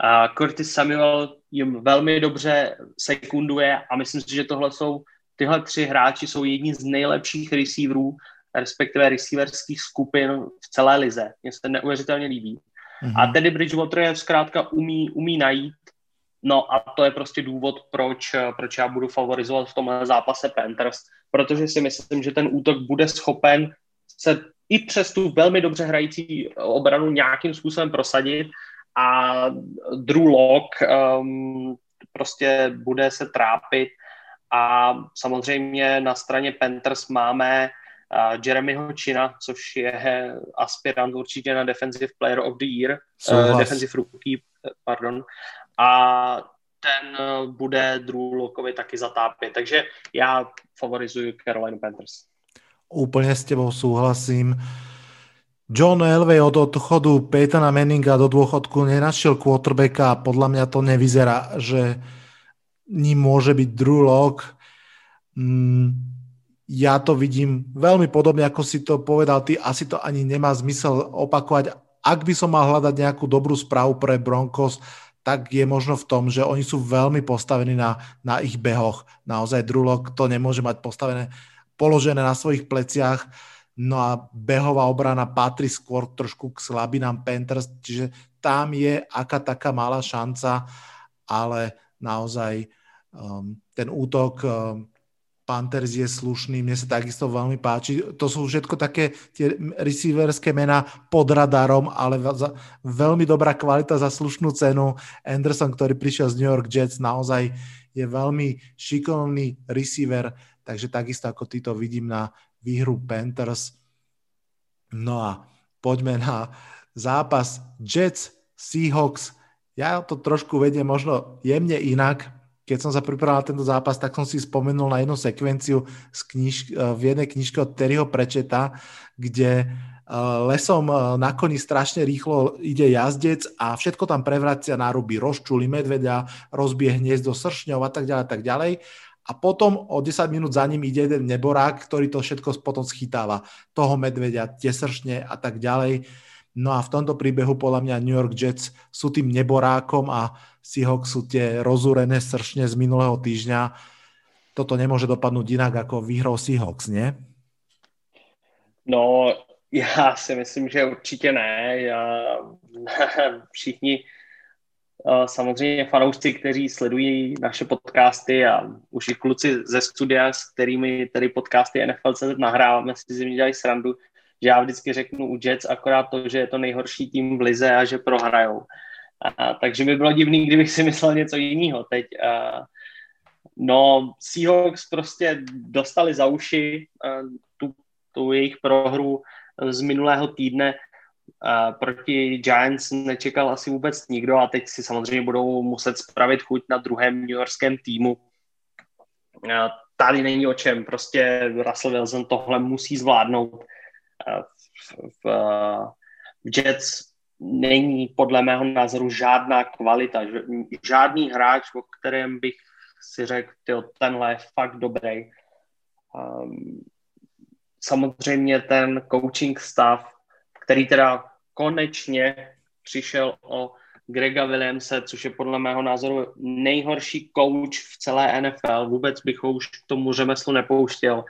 A Curtis Samuel jim velmi dobře sekunduje a myslím si, že tohle jsou, tyhle tři hráči jsou jedni z nejlepších receiverů respektive receiverských skupin v celé lize. Mně se neuvěřitelně líbí. Mm-hmm. A Teddy Bridgewater je zkrátka umí, umí najít, no a to je prostě důvod, proč, proč já budu favorizovat v tomhle zápase Panthers, protože si myslím, že ten útok bude schopen se i přes tu velmi dobře hrající obranu nějakým způsobem prosadit a Drew Lock um, prostě bude se trápit a samozřejmě na straně Panthers máme uh, Jeremyho China, což je aspirant určitě na Defensive Player of the Year, uh, Defensive Rookie, pardon, a ten uh, bude Drew Lockovi taky zatápět. Takže já favorizuji Carolina Panthers. Úplně s tebou súhlasím. John Elway od odchodu Peytona Manninga do dôchodku nenašiel quarterbacka a podľa mňa to nevyzerá, že ním môže byť Drew Lock. Mm, ja to vidím veľmi podobne, ako si to povedal ty. Asi to ani nemá zmysel opakovať. Ak by som mal hľadať nejakú dobrú správu pre Broncos, tak je možno v tom, že oni sú veľmi postavení na, na ich behoch. Naozaj Drew Lock to nemôže mať postavené, položené na svojich pleciach No a behová obrana patrí skôr trošku k slabinám Panthers, čiže tam je aká taká malá šanca, ale naozaj um, ten útok um, Panthers je slušný, mne sa takisto veľmi páči. To sú všetko také tie receiverské mená pod radarom, ale za, veľmi dobrá kvalita za slušnú cenu. Anderson, ktorý prišiel z New York Jets, naozaj je veľmi šikovný receiver, takže takisto ako ty to vidím na výhru Panthers. No a poďme na zápas Jets, Seahawks. Ja to trošku vediem možno jemne inak. Keď som sa pripravoval na tento zápas, tak som si spomenul na jednu sekvenciu z kniž, v jednej knižke od Terryho Prečeta, kde eh, lesom eh, na koni strašne rýchlo ide jazdec a všetko tam prevracia náruby, rozčuli medvedia, rozbie hniezdo sršňov a tak ďalej, tak ďalej a potom o 10 minút za ním ide jeden neborák, ktorý to všetko potom schytáva. Toho medvedia, tie sršne a tak ďalej. No a v tomto príbehu podľa mňa New York Jets sú tým neborákom a Seahawks sú tie rozúrené sršne z minulého týždňa. Toto nemôže dopadnúť inak ako výhrou Seahawks, nie? No, já si myslím, že určitě ne. Já, všichni samozřejmě fanoušci, kteří sledují naše podcasty a už i kluci ze studia, s kterými tedy podcasty NFL.cz nahráváme, si z dělají srandu, že já vždycky řeknu u Jets akorát to, že je to nejhorší tým v lize a že prohrajou. A, takže by bylo divný, kdybych si myslel něco jiného teď. A, no, Seahawks prostě dostali za uši a, tu, tu jejich prohru z minulého týdne Uh, proti Giants nečekal asi vůbec nikdo a teď si samozřejmě budou muset spravit chuť na druhém New Yorkském týmu. Uh, tady není o čem, prostě Russell Wilson tohle musí zvládnout. Uh, v, v, Jets není podle mého názoru žádná kvalita, žádný hráč, o kterém bych si řekl, tyjo, tenhle je fakt dobrý. Um, samozřejmě ten coaching stav, který teda konečně přišel o Grega Williamse, což je podle mého názoru nejhorší coach v celé NFL. Vůbec bych ho už k tomu řemeslu nepouštěl.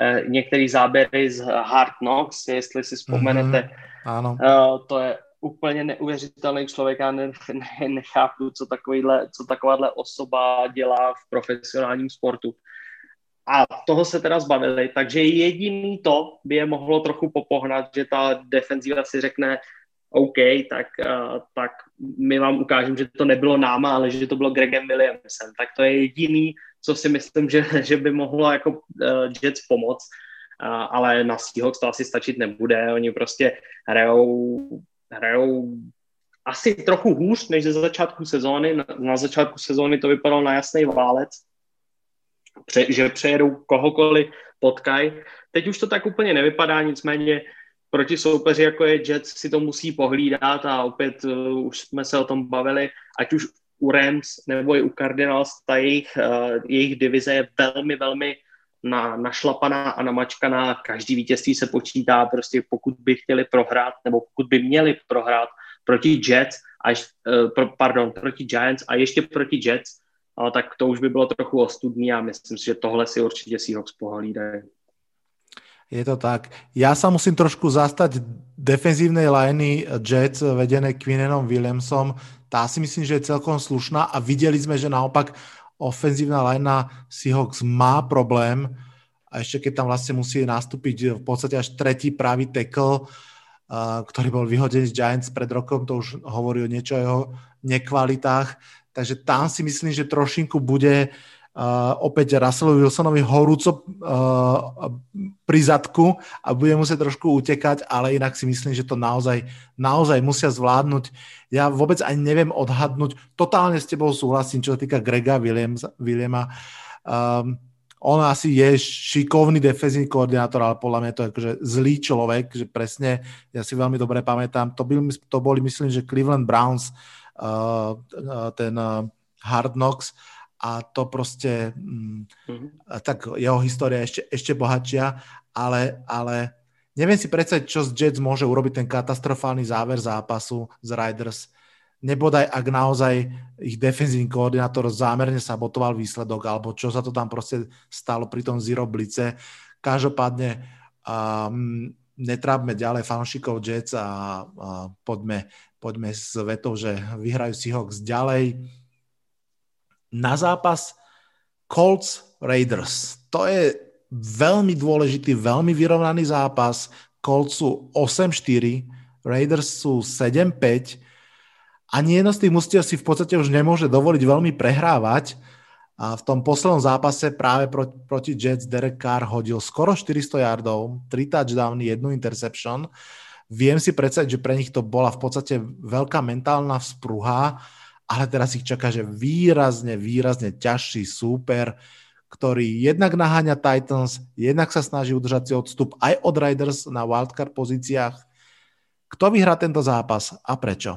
Eh, některý záběry z Hard Knocks, jestli si vzpomenete, mm-hmm. ano. Eh, to je úplně neuvěřitelný člověk. Já ne, ne, nechápu, co, takovýhle, co takováhle osoba dělá v profesionálním sportu. A toho se teda zbavili, takže jediný to by je mohlo trochu popohnat, že ta defenzíva si řekne, OK, tak, uh, tak my vám ukážeme, že to nebylo náma, ale že to bylo Gregem Williamsem. Tak to je jediný, co si myslím, že, že by mohlo jako uh, Jets pomoct, uh, ale na Seahawks to asi stačit nebude. Oni prostě hrajou, hrajou asi trochu hůř než ze začátku sezóny. Na, na začátku sezóny to vypadalo na jasný válec, pře, že přejedou kohokoliv potkají. Teď už to tak úplně nevypadá, nicméně proti soupeři, jako je Jets, si to musí pohlídat a opět uh, už jsme se o tom bavili, ať už u Rams nebo i u Cardinals, ta jejich, uh, jejich divize je velmi, velmi na, našlapaná a namačkaná. Každý vítězství se počítá, prostě pokud by chtěli prohrát, nebo pokud by měli prohrát proti Jets, až, uh, pro, pardon, proti Giants a ještě proti Jets, ale tak to už by bylo trochu ostudný a myslím si, že tohle si určitě Seahawks pohlídají. Je to tak. Ja sa musím trošku zastať defenzívnej liney Jets vedené Quinnenom Williamsom. Tá si myslím, že je celkom slušná a videli sme, že naopak ofenzívna linea Seahawks má problém a ešte keď tam vlastne musí nastúpiť v podstate až tretí pravý tackle, ktorý bol vyhodený z Giants pred rokom, to už hovorí o niečo o jeho nekvalitách. Takže tam si myslím, že trošinku bude uh, opäť Russellu Wilsonovi horúco uh, pri zadku a bude musieť trošku utekať, ale inak si myslím, že to naozaj, naozaj musia zvládnuť. Ja vôbec ani neviem odhadnúť, totálne s tebou súhlasím, čo sa týka Grega Williams, Williama. Um, on asi je šikovný defenzívny koordinátor, ale podľa mňa to je akože zlý človek, že presne, ja si veľmi dobre pamätám, to, byl, to boli myslím, že Cleveland Browns, ten Hard Knocks, a to prostě, mm, mm-hmm. tak jeho história ešte, ešte bohatšia, ale, ale neviem si predstaviť, čo z Jets môže urobiť ten katastrofálny záver zápasu z Riders. Nebodaj, ak naozaj ich defenzívny koordinátor zámerne sabotoval výsledok, alebo čo sa to tam prostě stalo pri tom Zero Blice. Každopádne um, netrápme ďalej fanšikov Jets a, a poďme, poďme s vetou, že vyhrajú Seahawks ďalej na zápas Colts Raiders. To je veľmi dôležitý, veľmi vyrovnaný zápas. Colts sú 8-4, Raiders sú 7-5. Ani jedno z tých mustiev si v podstate už nemôže dovoliť veľmi prehrávať. A v tom poslednom zápase práve proti, proti Jets Derek Carr hodil skoro 400 yardov, 3 touchdowny, jednu interception. Viem si predstaviť, že pre nich to bola v podstate veľká mentálna vzpruha ale teraz ich čaká, že výrazne, výrazne ťažší súper, ktorý jednak naháňa Titans, jednak sa snaží udržať si odstup aj od Riders na wildcard pozíciách. Kto vyhrá tento zápas a prečo?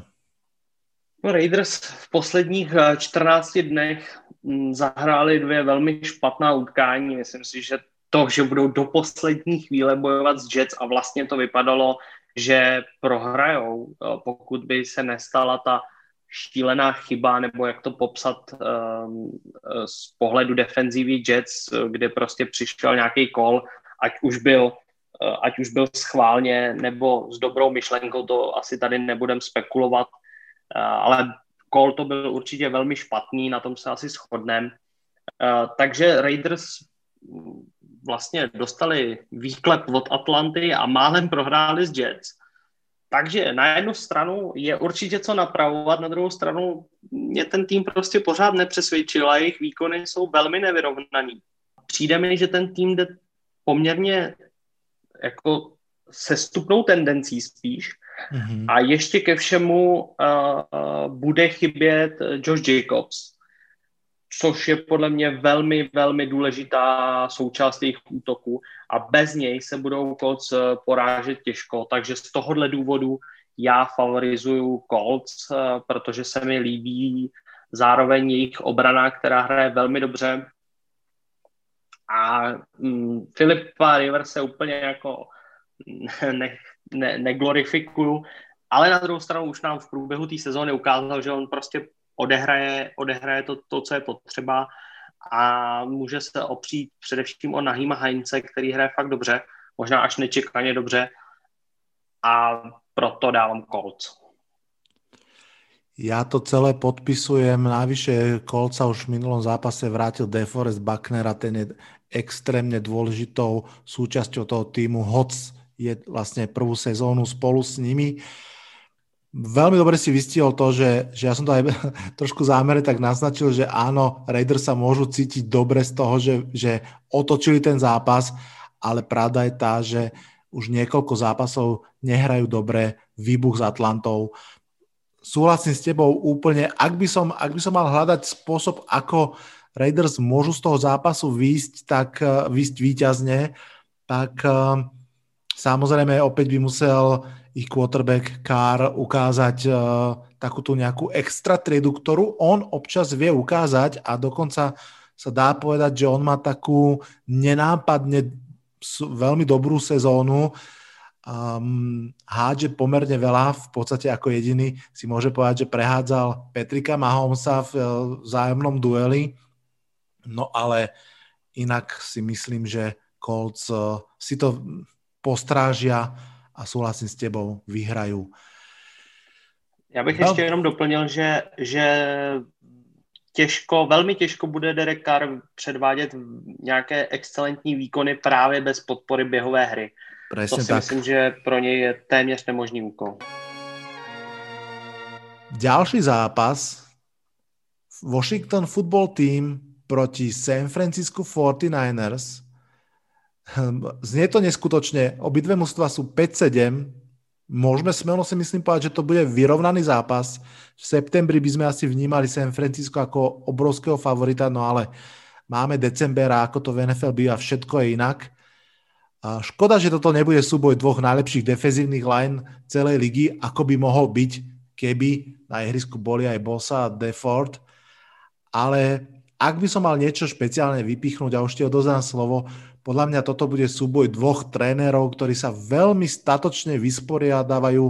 No, Raiders v posledních 14 eh, dnech mm, zahráli dvě velmi špatná utkání. Myslím si, že to, že budou do poslední chvíle bojovat s Jets a vlastně to vypadalo, že prohrajou, eh, pokud by se nestala ta šílená chyba, nebo jak to popsat um, z pohledu defenzivy Jets, kde prostě přišel nějaký kol, ať už byl uh, ať už byl schválně nebo s dobrou myšlenkou, to asi tady nebudem spekulovat, uh, ale kol to byl určitě velmi špatný, na tom se asi shodneme. Takže Raiders vlastně dostali výklep od Atlanty a málem prohráli s Jets. Takže na jednu stranu je určitě co napravovat, na druhou stranu mě ten tým prostě pořád nepřesvědčil a jejich výkony jsou velmi nevyrovnaný. Přijde mi, že ten tým jde poměrně jako se stupnou tendencí spíš mm-hmm. a ještě ke všemu uh, uh, bude chybět Josh Jacobs, což je podle mě velmi, velmi důležitá součást jejich útoku. A bez něj se budou Colts eh, porážet těžko, takže z tohohle důvodu já favorizuju Colts, eh, protože se mi líbí zároveň jejich obrana, která hraje velmi dobře. A mm, Filipa River se úplně jako ne, ne, neglorifikuju, ale na druhou stranu už nám v průběhu té sezóny ukázal, že on prostě odehraje, odehraje to, to, co je potřeba a může se opřít především o Nahima Heinze, který hraje fakt dobře, možná až nečekaně dobře a proto dávám Colts. Ja to celé podpisujem. Navyše Kolca už v minulom zápase vrátil DeForest Buckner a ten je extrémne dôležitou súčasťou toho týmu. Hoc je vlastne prvú sezónu spolu s nimi. Uh, Veľmi dobre si vystihol to, že, že ja som to aj trošku zámerne tak naznačil, že áno, Raiders sa môžu cítiť dobre z toho, že, že otočili ten zápas, ale pravda je tá, že už niekoľko zápasov nehrajú dobre, výbuch s Atlantou. Súhlasím s tebou úplne, ak by som, ak by som mal hľadať spôsob, ako Raiders môžu z toho zápasu výjsť, tak výjsť výťazne, tak uh, samozrejme opäť by musel ich quarterback Carr ukázať uh, takú tú nejakú extra triedu, ktorú on občas vie ukázať a dokonca sa dá povedať, že on má takú nenápadne veľmi dobrú sezónu. Um, hádže pomerne veľa, v podstate ako jediný si môže povedať, že prehádzal Petrika Mahomesa v uh, vzájomnom dueli, no ale inak si myslím, že Colts si to postrážia a súhlasím s tebou, vyhrajú. Já bych no. ještě jenom doplnil, že, že těžko, velmi těžko bude Derek Carr předvádět nějaké excelentní výkony právě bez podpory běhové hry. Presne to si tak. myslím, že pro něj je téměř nemožný úkol. Ďalší zápas. Washington Football Team proti San Francisco 49ers. Znie to neskutočne. Obidve mužstva sú 5-7 môžeme smelo si myslím povedať, že to bude vyrovnaný zápas. V septembri by sme asi vnímali San Francisco ako obrovského favorita, no ale máme december a ako to v NFL býva, všetko je inak. A škoda, že toto nebude súboj dvoch najlepších defenzívnych line celej ligy, ako by mohol byť, keby na ihrisku boli aj Bosa a Deford. Ale ak by som mal niečo špeciálne vypichnúť a už ti odozdám slovo, podľa mňa toto bude súboj dvoch trénerov, ktorí sa veľmi statočne vysporiadávajú,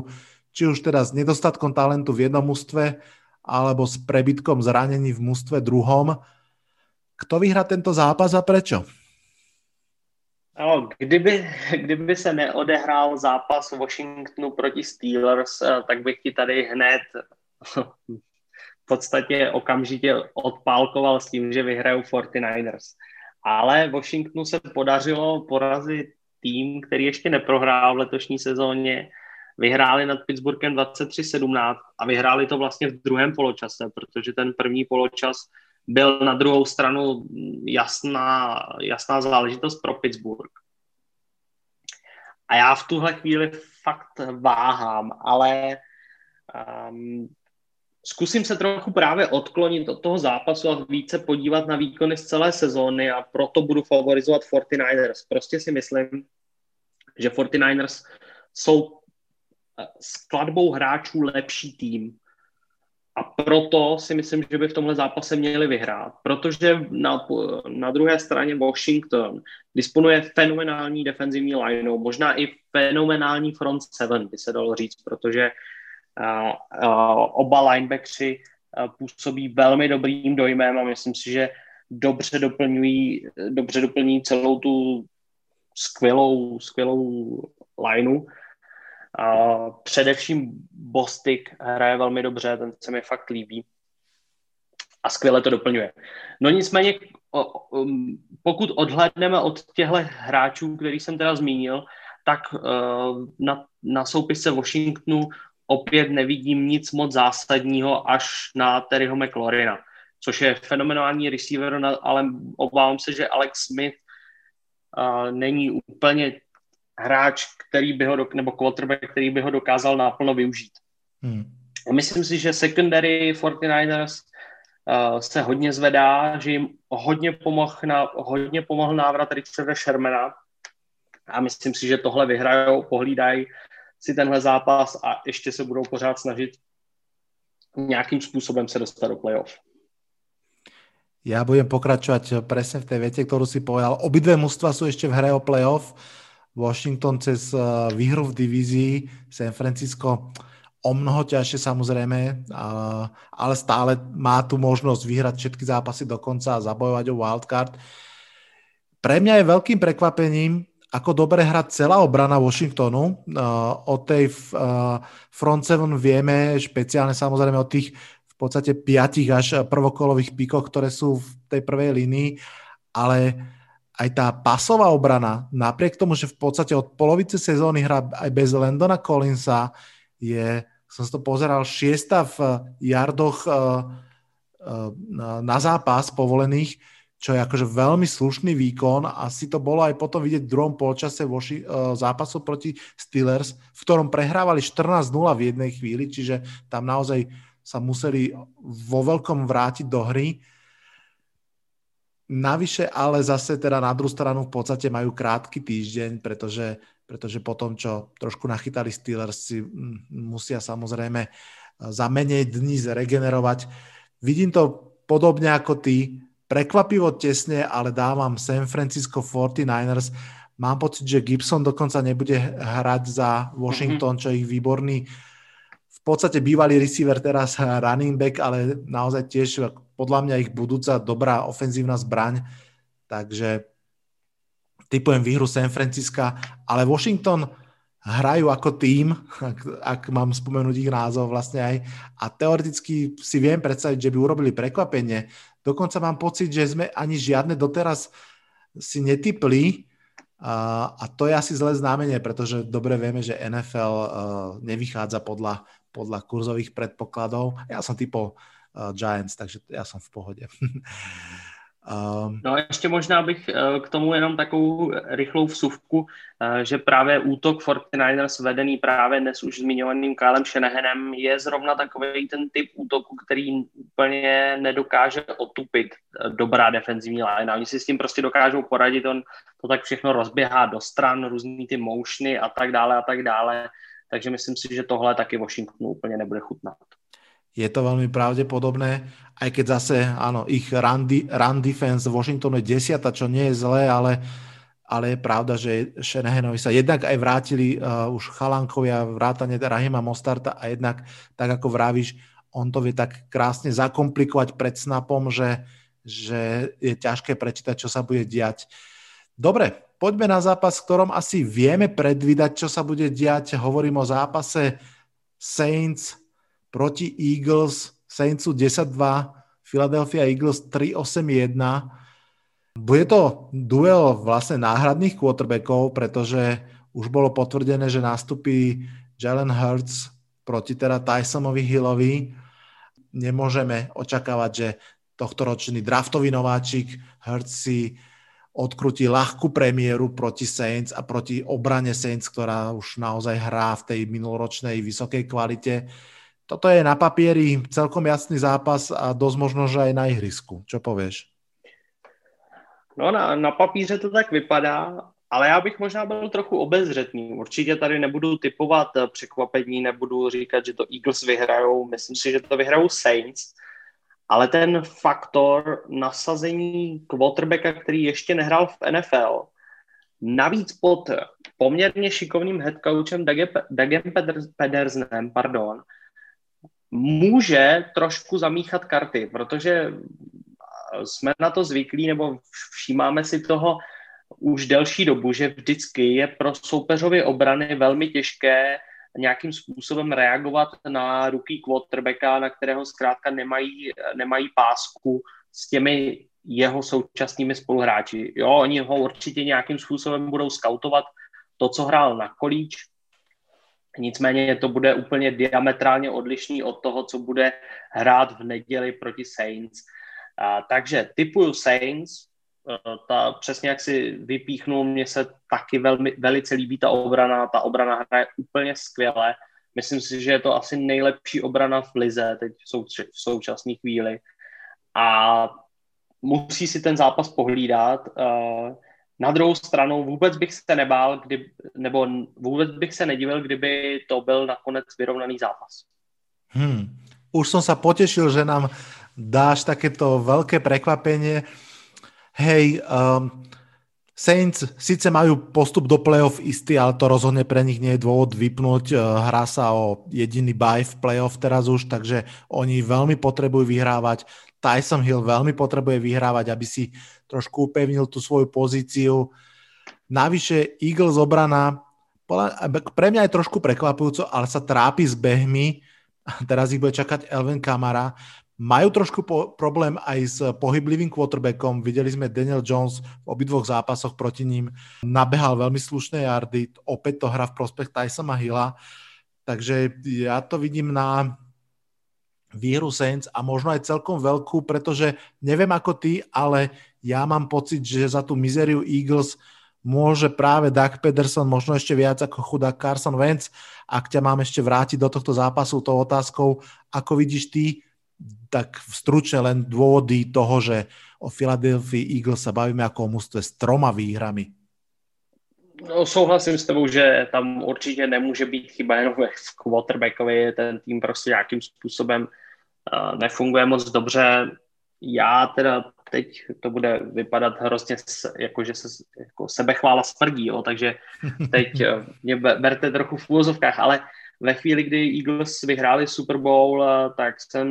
či už teda s nedostatkom talentu v jednom mústve, alebo s prebytkom zranení v mústve druhom. Kto vyhrá tento zápas a prečo? No, kdyby, kdyby se neodehrál zápas Washingtonu proti Steelers, eh, tak bych ti tady hned v podstatě okamžitě odpálkoval s tím, že vyhrajou 49ers ale Washingtonu se podařilo porazit tým, který ještě neprohrál v letošní sezóně. Vyhráli nad Pittsburghem 23-17 a vyhráli to vlastně v druhém poločase, protože ten první poločas byl na druhou stranu jasná, jasná záležitost pro Pittsburgh. A já v tuhle chvíli fakt váhám, ale um, zkusím se trochu právě odklonit od toho zápasu a více podívat na výkony z celé sezóny a proto budu favorizovat 49ers. Prostě si myslím, že 49ers jsou eh, skladbou hráčů lepší tým. A proto si myslím, že by v tomhle zápase měli vyhrát, protože na, na druhé straně Washington disponuje fenomenální defenzivní lineou, možná i fenomenální front seven, by se dalo říct, protože uh, oba linebackři působí velmi dobrým dojmem a myslím si, že dobře doplňují, dobře doplňují celou tu skvělou, skvělou lineu. A především Bostik hraje velmi dobře, ten se mi fakt líbí a skvěle to doplňuje. No nicméně, pokud odhledneme od těchto hráčů, který jsem teda zmínil, tak na, na soupisce Washingtonu opět nevidím nic moc zásadního až na Terryho McLaurina, což je fenomenální receiver, ale obávám se, že Alex Smith uh, není úplně hráč, který by ho, do, nebo quarterback, který by ho dokázal naplno využít. Hmm. Myslím si, že secondary 49ers uh, se hodně zvedá, že jim hodně pomohl, na, hodně pomohl návrat Richarda Shermana a myslím si, že tohle vyhrajou, pohlídají si tenhle zápas a ještě se budou pořád snažit nějakým způsobem se dostat do playoff. Ja budem pokračovať presne v tej vete, ktorú si povedal. Obidve mužstva sú ešte v hre o playoff. Washington cez eh, výhru v divízii, San Francisco o mnoho ťažšie samozrejme, ale stále má tu možnosť vyhrať všetky zápasy do konca a zabojovať o wildcard. Pre mňa je veľkým prekvapením, ako dobre hrá celá obrana Washingtonu. Uh, o tej uh, front seven vieme, špeciálne samozrejme o tých v podstate piatich až prvokolových píkoch, ktoré sú v tej prvej línii, ale aj tá pasová obrana, napriek tomu, že v podstate od polovice sezóny hrá aj bez Landona Collinsa, je, som si to pozeral, šiesta v jardoch uh, uh, na zápas povolených, čo je akože veľmi slušný výkon. Asi to bolo aj potom vidieť v druhom polčase voši, uh, zápasu proti Steelers, v ktorom prehrávali 14-0 v jednej chvíli, čiže tam naozaj sa museli vo veľkom vrátiť do hry. Navyše ale zase teda na druhú stranu v podstate majú krátky týždeň, pretože, pretože po tom, čo trošku nachytali Steelers, si musia samozrejme za menej dní zregenerovať. Vidím to podobne ako ty, prekvapivo tesne, ale dávam San Francisco 49ers. Mám pocit, že Gibson dokonca nebude hrať za Washington, čo je ich výborný v podstate bývalý receiver, teraz running back, ale naozaj tiež podľa mňa ich budúca dobrá ofenzívna zbraň. Takže typujem výhru San Francisca, ale Washington hrajú ako tým, ak, ak mám spomenúť ich názov vlastne aj, a teoreticky si viem predstaviť, že by urobili prekvapenie. Dokonca mám pocit, že sme ani žiadne doteraz si netypli a, a to je asi zlé znamenie, pretože dobre vieme, že NFL uh, nevychádza podľa, podľa kurzových predpokladov. Ja som typol uh, Giants, takže ja som v pohode. Um, no ještě možná bych eh, k tomu jenom takovou rychlou vsuvku, eh, že právě útok 49ers vedený právě dnes už zmiňovaným Kylem Shanahanem je zrovna takový ten typ útoku, který úplně nedokáže otupit eh, dobrá defenzivní line. Oni si s tím prostě dokážou poradit, on to tak všechno rozběhá do stran, různý ty motiony a tak dále a tak dále. Takže myslím si, že tohle taky Washingtonu úplně nebude chutnat je to veľmi pravdepodobné, aj keď zase, áno, ich run, run defense Washingtonu je desiata, čo nie je zlé, ale, ale je pravda, že Shanahanovi sa jednak aj vrátili uh, už chalankovia, vrátane Rahima Mostarta a jednak, tak ako vravíš, on to vie tak krásne zakomplikovať pred snapom, že, že je ťažké prečítať, čo sa bude diať. Dobre, poďme na zápas, v ktorom asi vieme predvídať, čo sa bude diať. Hovorím o zápase Saints proti Eagles, Saintsu 10-2, Philadelphia Eagles 3-8-1. Bude to duel vlastne náhradných quarterbackov, pretože už bolo potvrdené, že nastupí Jalen Hurts proti teda Tysonovi Hillovi. Nemôžeme očakávať, že tohto ročný draftový nováčik Hurts si odkrutí ľahkú premiéru proti Saints a proti obrane Saints, ktorá už naozaj hrá v tej minuloročnej vysokej kvalite toto je na papieri celkom jasný zápas a dosť možno, že aj na ihrisku. Čo povieš? No na, na papíře to tak vypadá, ale já bych možná byl trochu obezřetný. Určitě tady nebudu typovat překvapení, nebudu říkat, že to Eagles vyhrajou. Myslím si, že to vyhrajou Saints. Ale ten faktor nasazení quarterbacka, který ještě nehrál v NFL, navíc pod poměrně šikovným headcoachem Dagem Pedersenem, pardon, může trošku zamíchat karty, protože jsme na to zvyklí nebo všímáme si toho už delší dobu, že vždycky je pro soupeřově obrany velmi těžké nějakým způsobem reagovat na ruky quarterbacka, na kterého zkrátka nemají, nemají pásku s těmi jeho současnými spoluhráči. Jo, oni ho určitě nějakým způsobem budou skautovat to, co hrál na kolíč, Nicméně to bude úplně diametrálně odlišný od toho, co bude hrát v neděli proti Saints. A, takže typuju Saints, e, ta, přesně jak si vypíchnul, mně se taky velmi, velice líbí ta obrana, ta obrana hraje úplně skvěle. Myslím si, že je to asi nejlepší obrana v lize teď v, sou, v současné chvíli. A musí si ten zápas pohlídat. Uh, na druhou stranu vůbec bych se nebál, kdy, nebo vůbec bych se nedivil, kdyby to byl nakonec vyrovnaný zápas. Hmm. Už som sa potešil, že nám dáš takéto veľké prekvapenie. Hej, um, Saints síce majú postup do playoff istý, ale to rozhodne pre nich nie je dôvod vypnúť. Hrá sa o jediný bye v playoff teraz už, takže oni veľmi potrebujú vyhrávať. Tyson Hill veľmi potrebuje vyhrávať, aby si trošku upevnil tú svoju pozíciu. Navyše Eagles obrana, pre mňa je trošku prekvapujúco, ale sa trápi s behmi. Teraz ich bude čakať Elvin Kamara. Majú trošku po- problém aj s pohyblivým quarterbackom. Videli sme Daniel Jones v obidvoch zápasoch proti ním. Nabehal veľmi slušné yardy. Opäť to hra v prospech Tysona Hilla. Takže ja to vidím na výhru Saints a možno aj celkom veľkú, pretože neviem ako ty, ale ja mám pocit, že za tú mizeriu Eagles môže práve Doug Pederson, možno ešte viac ako chudák Carson Wentz. Ak ťa mám ešte vrátiť do tohto zápasu tou otázkou, ako vidíš ty, tak stručne len dôvody toho, že o Philadelphia Eagles sa bavíme ako o mústve s troma výhrami. No, souhlasím s tebou, že tam určitě nemůže být chyba jenom v quarterbackovi, ten tým prostě nějakým způsobem nefunguje moc dobře. Já teda teď to bude vypadat hrozně jako, že se jako sebechvála smrdí, jo, takže teď eh, mě berte trochu v úvozovkách, ale ve chvíli, kdy Eagles vyhráli Super Bowl, eh, tak jsem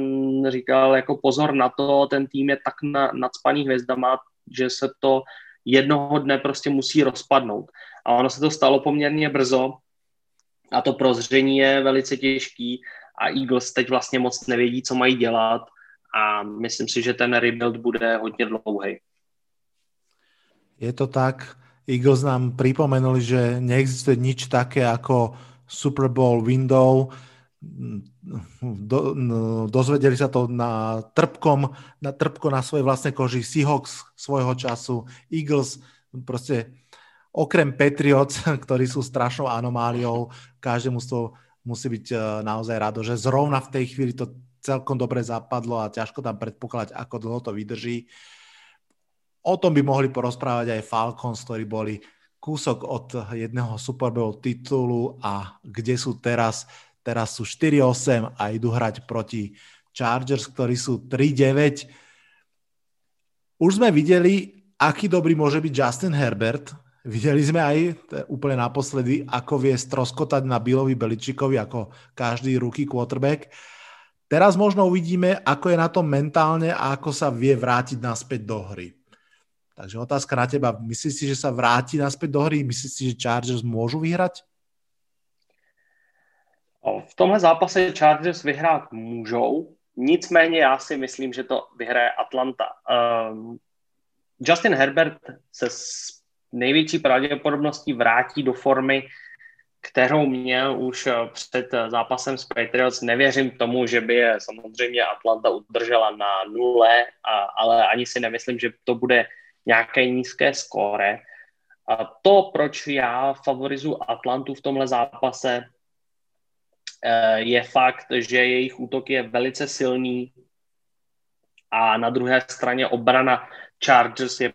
říkal jako pozor na to, ten tým je tak na, nadspaný hvězdama, že se to jednoho dne prostě musí rozpadnout. A ono se to stalo poměrně brzo a to prozření je velice těžký a Eagles teď vlastně moc nevědí, co mají dělat a myslím si, že ten rebuild bude hodně dlouhý. Je to tak. Eagles nám pripomenuli, že neexistuje nič také ako Super Bowl window. Do, no, dozvedeli sa to na trpkom, na trpko na svojej vlastnej koži Seahawks svojho času, Eagles, proste okrem Patriots, ktorí sú strašnou anomáliou, každému z toho musí byť eh, naozaj rado, že zrovna v tej chvíli to celkom dobre zapadlo a ťažko tam predpokladať, ako dlho to vydrží. O tom by mohli porozprávať aj Falcons, ktorí boli kúsok od jedného Super Bowl titulu a kde sú teraz. Teraz sú 4-8 a idú hrať proti Chargers, ktorí sú 3-9. Už sme videli, aký dobrý môže byť Justin Herbert. Videli sme aj úplne naposledy, ako vie stroskotať na Billovi Beličikovi ako každý ruky quarterback. Teraz možno uvidíme, ako je na tom mentálne a ako sa vie vrátiť naspäť do hry. Takže otázka na teba. Myslíš si, že sa vráti naspäť do hry? Myslíš si, že Chargers môžu vyhrať? V tomhle zápase Chargers vyhrát můžou, nicméně já si myslím, že to vyhraje Atlanta. Um, Justin Herbert se největší pravděpodobností vrátí do formy, kterou měl už eh, před eh, zápasem s Patriots. Nevěřím tomu, že by je samozřejmě Atlanta udržela na nule, a, ale ani si nemyslím, že to bude nějaké nízké skóre. A to, proč já favorizu Atlantu v tomhle zápase, eh, je fakt, že jejich útok je velice silný a na druhé straně obrana Chargers je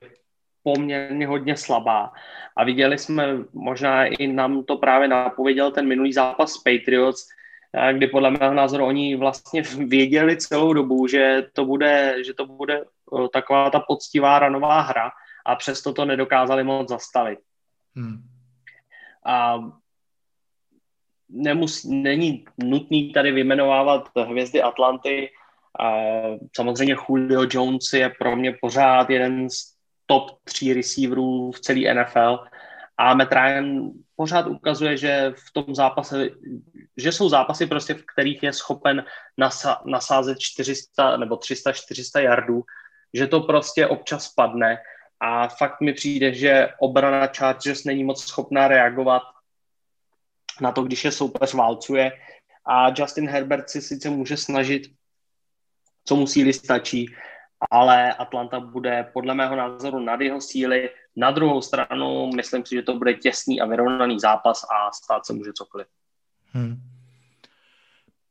poměrně hodně slabá. A viděli jsme, možná i nám to právě napověděl ten minulý zápas s Patriots, eh, kdy podle mého názoru oni vlastně věděli celou dobu, že to bude, že to bude eh, taková ta poctivá ranová hra a přesto to nedokázali moc zastavit. Hmm. A nemus, není nutný tady vymenovávat hvězdy Atlanty. A samozřejmě Julio Jones je pro mě pořád jeden z top tří receiverů v celé NFL a Matt Ryan pořád ukazuje, že v tom zápase, že jsou zápasy prostě, v kterých je schopen nasa, nasázet 400 nebo 300-400 yardů, že to prostě občas padne. A fakt mi přijde, že obrana Chargers není moc schopná reagovat na to, když je soupeř válcuje. A Justin Herbert si sice může snažit, co mu síly stačí, ale Atlanta bude podle mého názoru nad jeho síly. Na druhou stranu myslím si, že to bude těsný a vyrovnaný zápas a stát se může cokoliv. Hmm.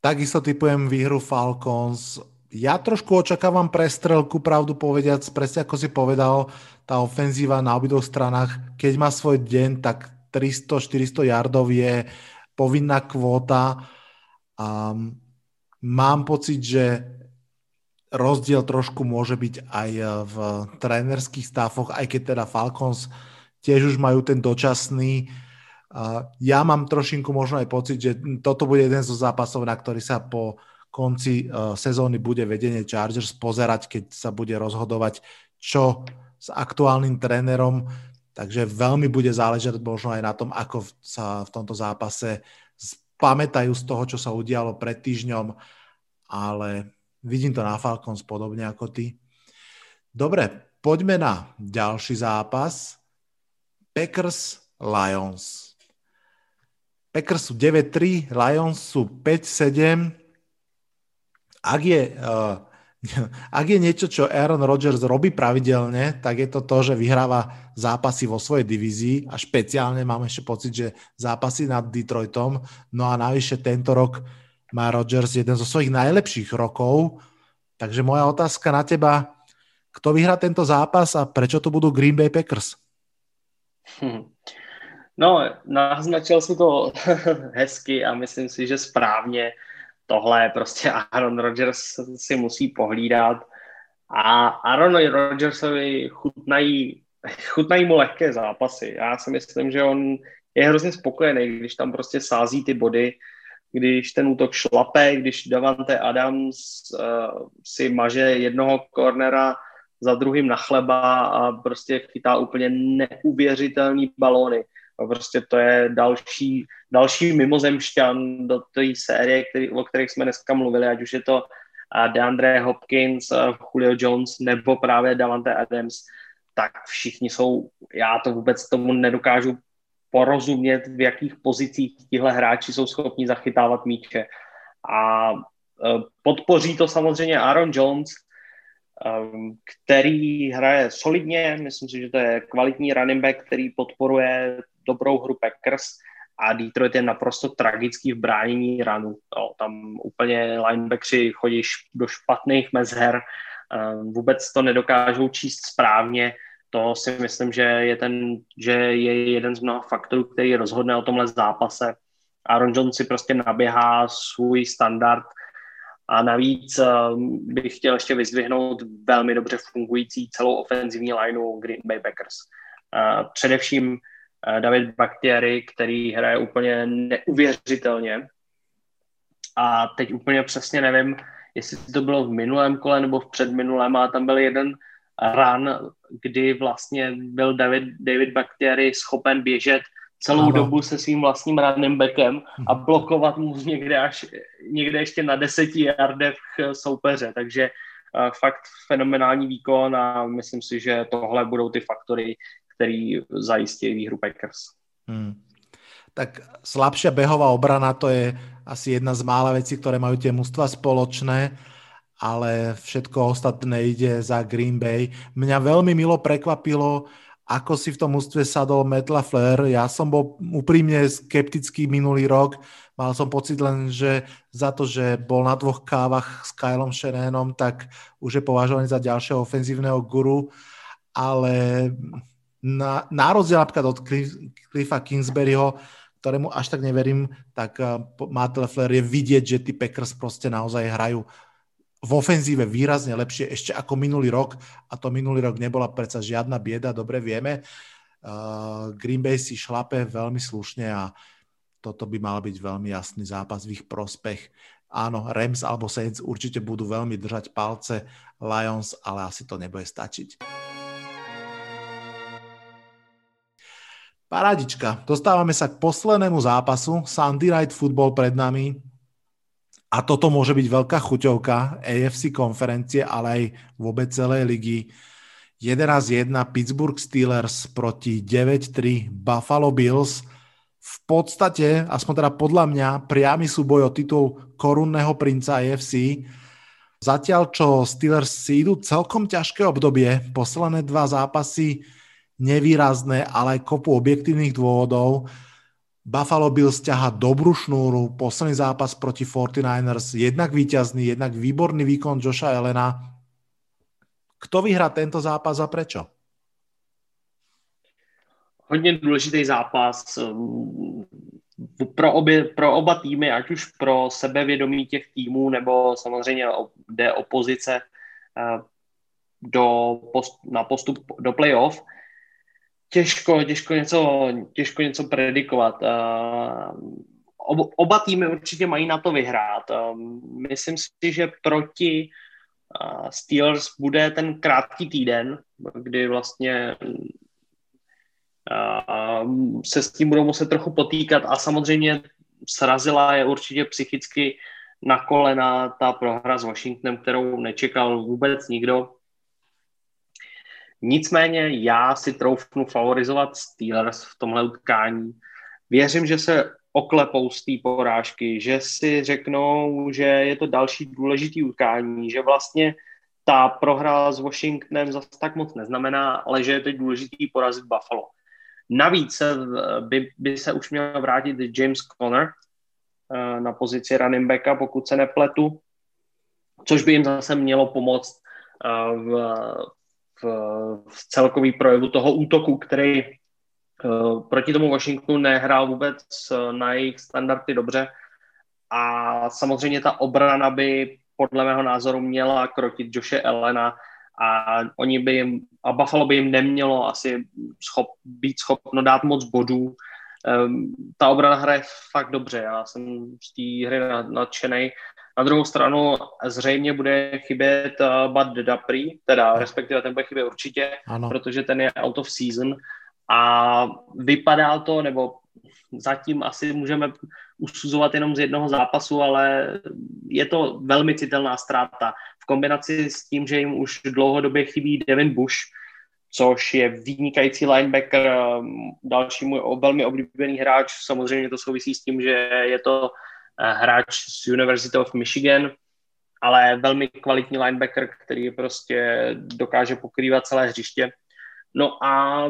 Takisto typujem výhru Falcons. Ja trošku očakávam prestrelku, pravdu povediac, presne ako si povedal, tá ofenzíva na obidvoch stranách, keď má svoj deň, tak 300-400 yardov je povinná kvóta. Um, mám pocit, že rozdiel trošku môže byť aj eh, v trénerských stáfoch, aj keď teda Falcons tiež už majú ten dočasný. Ja mám trošinku možno aj pocit, že toto bude jeden zo zápasov, na ktorý sa po konci eh, sezóny bude vedenie Chargers pozerať, keď sa bude rozhodovať, čo s aktuálnym trénerom. Takže veľmi bude záležať možno aj na tom, ako sa v tomto zápase pamätajú z toho, čo sa udialo pred týždňom, ale Vidím to na Falcons podobne ako ty. Dobre, poďme na ďalší zápas. Packers Lions. Packers sú 9-3, Lions sú 5-7. Ak je, uh, ak je niečo, čo Aaron Rodgers robí pravidelne, tak je to to, že vyhráva zápasy vo svojej divízii a špeciálne mám ešte pocit, že zápasy nad Detroitom. No a navyše tento rok má Rodgers jeden zo svojich najlepších rokov. Takže moja otázka na teba, kto vyhrá tento zápas a prečo to budú Green Bay Packers? Hm. No, naznačil si to hezky a myslím si, že správně. Tohle prostě Aaron Rodgers si musí pohlídat a Aaron Rodgersovi chutnají, chutnají mu lehké zápasy. Já si myslím, že on je hrozně spokojený, když tam prostě sází ty body, když ten útok šlape, když Davante Adams uh, si maže jednoho kornera za druhým na chleba a prostě chytá úplně neuvěřitelný balóny. A prostě to je další, další mimozemšťan do té série, který, o kterých jsme dneska mluvili, ať už je to DeAndre Hopkins, Julio Jones nebo právě Davante Adams, tak všichni jsou, já to vůbec tomu nedokážu porozumět, v jakých pozicích tihle hráči jsou schopni zachytávat míče. A e, podpoří to samozřejmě Aaron Jones, e, který hraje solidně, myslím si, že to je kvalitní running back, který podporuje dobrou hru Packers a Detroit je naprosto tragický v bránění ranu. Jo, tam úplně linebackři chodí do špatných mezher, e, vůbec to nedokážou číst správně, to si myslím, že je, ten, že je jeden z mnoha faktorů, který rozhodne o tomhle zápase. Aaron Jones si prostě naběhá svůj standard a navíc um, bych chtěl ještě vyzdvihnout velmi dobře fungující celou ofenzivní lineu Green Bay Packers. Uh, především uh, David Bakhtiari, který hraje úplně neuvěřitelně a teď úplně přesně nevím, jestli to bylo v minulém kole nebo v předminulém, a tam byl jeden run, kdy vlastně byl David, David Bakhtiari schopen běžet celou ano. dobu se svým vlastním running backem a mhm. blokovat mu někde až někde ještě na deseti yardech soupeře, takže uh, fakt fenomenální výkon a myslím si, že tohle budou ty faktory, který zajistí výhru Packers. Hmm. Tak slabšia behová obrana to je asi jedna z mála vecí, ktoré majú tie mužstva spoločné ale všetko ostatné ide za Green Bay. Mňa veľmi milo prekvapilo, ako si v tom ústve sadol Matt LaFleur. Ja som bol úprimne skeptický minulý rok. Mal som pocit len, že za to, že bol na dvoch kávach s Kylom Shannonom, tak už je považovaný za ďalšieho ofenzívneho guru. Ale na, na rozdiel napríklad od Cliffa Kingsburyho, ktorému až tak neverím, tak uh, Matt LaFleur je vidieť, že tí Packers proste naozaj hrajú v ofenzíve výrazne lepšie ešte ako minulý rok a to minulý rok nebola predsa žiadna bieda, dobre vieme. Uh, Green Bay si šlape veľmi slušne a toto by mal byť veľmi jasný zápas v ich prospech. Áno, Rams alebo Saints určite budú veľmi držať palce Lions, ale asi to nebude stačiť. Paradička, dostávame sa k poslednému zápasu. Sunday Night Football pred nami a toto môže byť veľká chuťovka AFC konferencie, ale aj vôbec celej ligy. 11-1 Pittsburgh Steelers proti 9-3 Buffalo Bills. V podstate, aspoň teda podľa mňa, priamy súboj o titul korunného princa AFC. Zatiaľ, čo Steelers si idú celkom ťažké obdobie, posledné dva zápasy nevýrazné, ale kopu objektívnych dôvodov. Buffalo Bills ťaha dobrú šnúru, posledný zápas proti 49ers, jednak víťazný, jednak výborný výkon Joša Elena. Kto vyhrá tento zápas a prečo? Hodně důležitý zápas um, pro, obě, pro oba týmy, ať už pro sebevědomí těch týmů, nebo samozřejmě jde o pozice uh, do, na postup do playoff těžko, těžko, něco, těžko něco predikovat. Uh, oba týmy určitě mají na to vyhrát. Uh, myslím si, že proti uh, Steelers bude ten krátký týden, kdy vlastně se s tím budou muset trochu potýkat a samozřejmě srazila je určitě psychicky na kolena ta prohra s Washingtonem, kterou nečekal vůbec nikdo. Nicméně já si troufnu favorizovat Steelers v tomhle utkání. Věřím, že se oklepou z té porážky, že si řeknou, že je to další důležitý utkání, že vlastně ta prohra s Washingtonem zase tak moc neznamená, ale že je to důležitý porazit Buffalo. Navíc by, by se už měl vrátit James Conner eh, na pozici running backa, pokud se nepletu, což by jim zase mělo pomoct eh, v celkový projevu toho útoku, který eh, proti tomu Washingtonu nehrál vůbec eh, na jejich standardy dobře. A samozřejmě ta obrana by podle mého názoru měla krotit Joše Elena a oni by jim, a Buffalo by jim nemělo asi schop, být schopno dát moc bodů. Um, ta obrana hraje fakt dobře, já jsem z té hry nadšený. Na druhou stranu zřejmě bude chybět uh, Bud Dapri, teda respektive ten bude chybět určitě, ano. protože ten je out of season a vypadá to, nebo zatím asi můžeme usuzovat jenom z jednoho zápasu, ale je to velmi citelná ztráta. V kombinaci s tím, že jim už dlouhodobě chybí Devin Bush, což je vynikající linebacker, další můj velmi oblíbený hráč. Samozřejmě to souvisí s tím, že je to eh, hráč z University of Michigan, ale velmi kvalitní linebacker, který prostě dokáže pokrývat celé hřiště. No a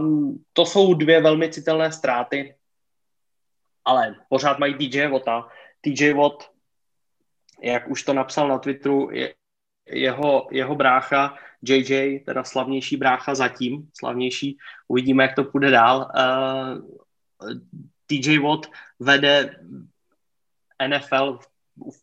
to jsou dvě velmi citelné ztráty, ale pořád mají DJ Vota. DJ Watt, jak už to napsal na Twitteru, je, jeho, jeho brácha JJ, teda slavnější brácha zatím, slavnější, uvidíme, jak to půjde dál. Uh, eh, TJ Watt vede NFL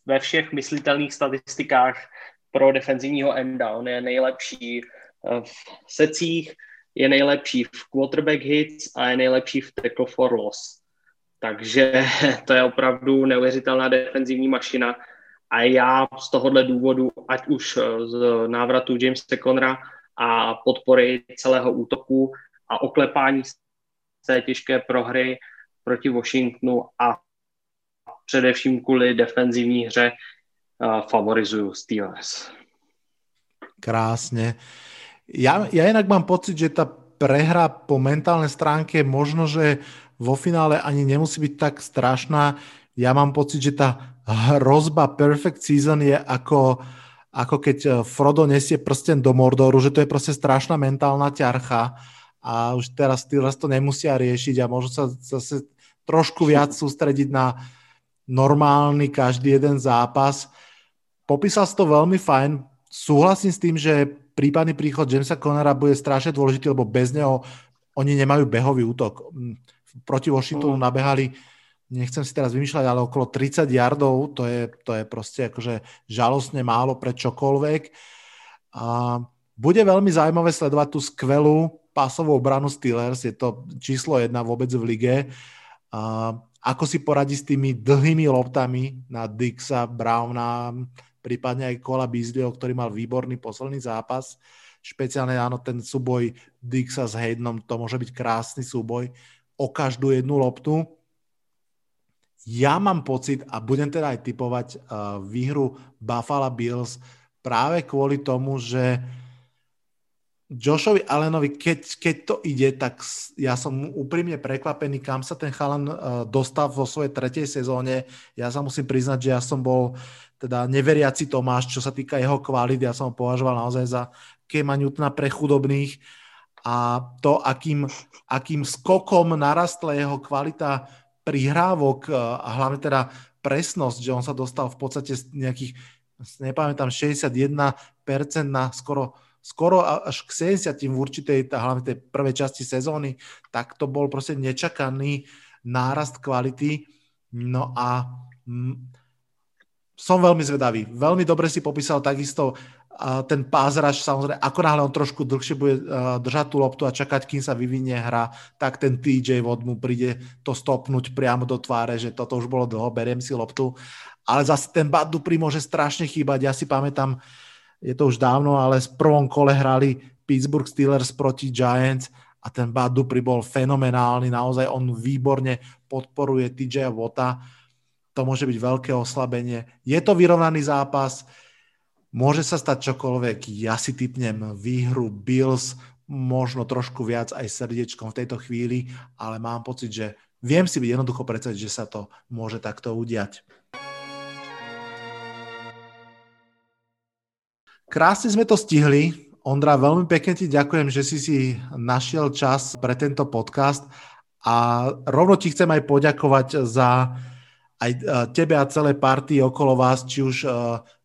ve všech myslitelných statistikách pro defenzivního enda. On je nejlepší eh, v secích, je nejlepší v quarterback hits a je nejlepší v tackle for loss. Takže to je opravdu neuvěřitelná defenzivní mašina a já z tohohle důvodu, ať už eh, z návratu Jamesa Conra a podpory celého útoku a oklepání té těžké prohry proti Washingtonu a především kvůli defenzivní hře uh, favorizuju Steelers. Krásně. Ja, ja inak mám pocit, že ta prehra po mentálnej stránke možno, že vo finále ani nemusí byť tak strašná. Ja mám pocit, že tá hrozba Perfect Season je ako, ako keď eh, Frodo nesie prsten do Mordoru, že to je proste strašná mentálna ťarcha a už teraz Steelers to nemusia riešiť a môžu sa zase trošku viac sústrediť na normálny každý jeden zápas. Popísal si to veľmi fajn. Súhlasím s tým, že prípadný príchod Jamesa Connora bude strašne dôležitý, lebo bez neho oni nemajú behový útok. Proti Washingtonu mm. nabehali nechcem si teraz vymýšľať, ale okolo 30 yardov, to je, to je proste akože žalostne málo pre čokoľvek. A bude veľmi zaujímavé sledovať tú skvelú pásovú obranu Steelers, je to číslo jedna vôbec v lige. A ako si poradí s tými dlhými loptami na Dixa, Browna, prípadne aj Kola Beasleyho, ktorý mal výborný posledný zápas. Špeciálne áno, ten súboj Dixa s Haydenom, to môže byť krásny súboj o každú jednu loptu ja mám pocit, a budem teda aj typovať uh, výhru Buffalo Bills práve kvôli tomu, že Joshovi Allenovi, keď, keď to ide, tak ja som úprimne prekvapený, kam sa ten chalan uh, dostal vo svojej tretej sezóne. Ja sa musím priznať, že ja som bol teda neveriaci Tomáš, čo sa týka jeho kvality. Ja som ho považoval naozaj za Kema Newtona pre chudobných a to, akým, akým skokom narastla jeho kvalita prihrávok e, a hlavne teda presnosť, že on sa dostal v podstate z nejakých, nepamätám, 61% na skoro, skoro až k 70 v určitej, hlavne tej prvej časti sezóny, tak to bol proste nečakaný nárast kvality. No a mm, som veľmi zvedavý. Veľmi dobre si popísal takisto ten pázraž, samozrejme, ako náhle on trošku dlhšie bude držať tú loptu a čakať, kým sa vyvinie hra, tak ten TJ Watt mu príde to stopnúť priamo do tváre, že toto už bolo dlho, beriem si loptu. Ale zase ten Bad Dupri môže strašne chýbať. Ja si pamätám, je to už dávno, ale v prvom kole hrali Pittsburgh Steelers proti Giants a ten Bad Dupri bol fenomenálny, naozaj on výborne podporuje TJ Vota. To môže byť veľké oslabenie. Je to vyrovnaný zápas, Môže sa stať čokoľvek, ja si typnem výhru Bills, možno trošku viac aj srdiečkom v tejto chvíli, ale mám pocit, že viem si byť jednoducho predstaviť, že sa to môže takto udiať. Krásne sme to stihli. Ondra, veľmi pekne ti ďakujem, že si si našiel čas pre tento podcast a rovno ti chcem aj poďakovať za aj eh, tebe a celé party okolo vás, či už eh,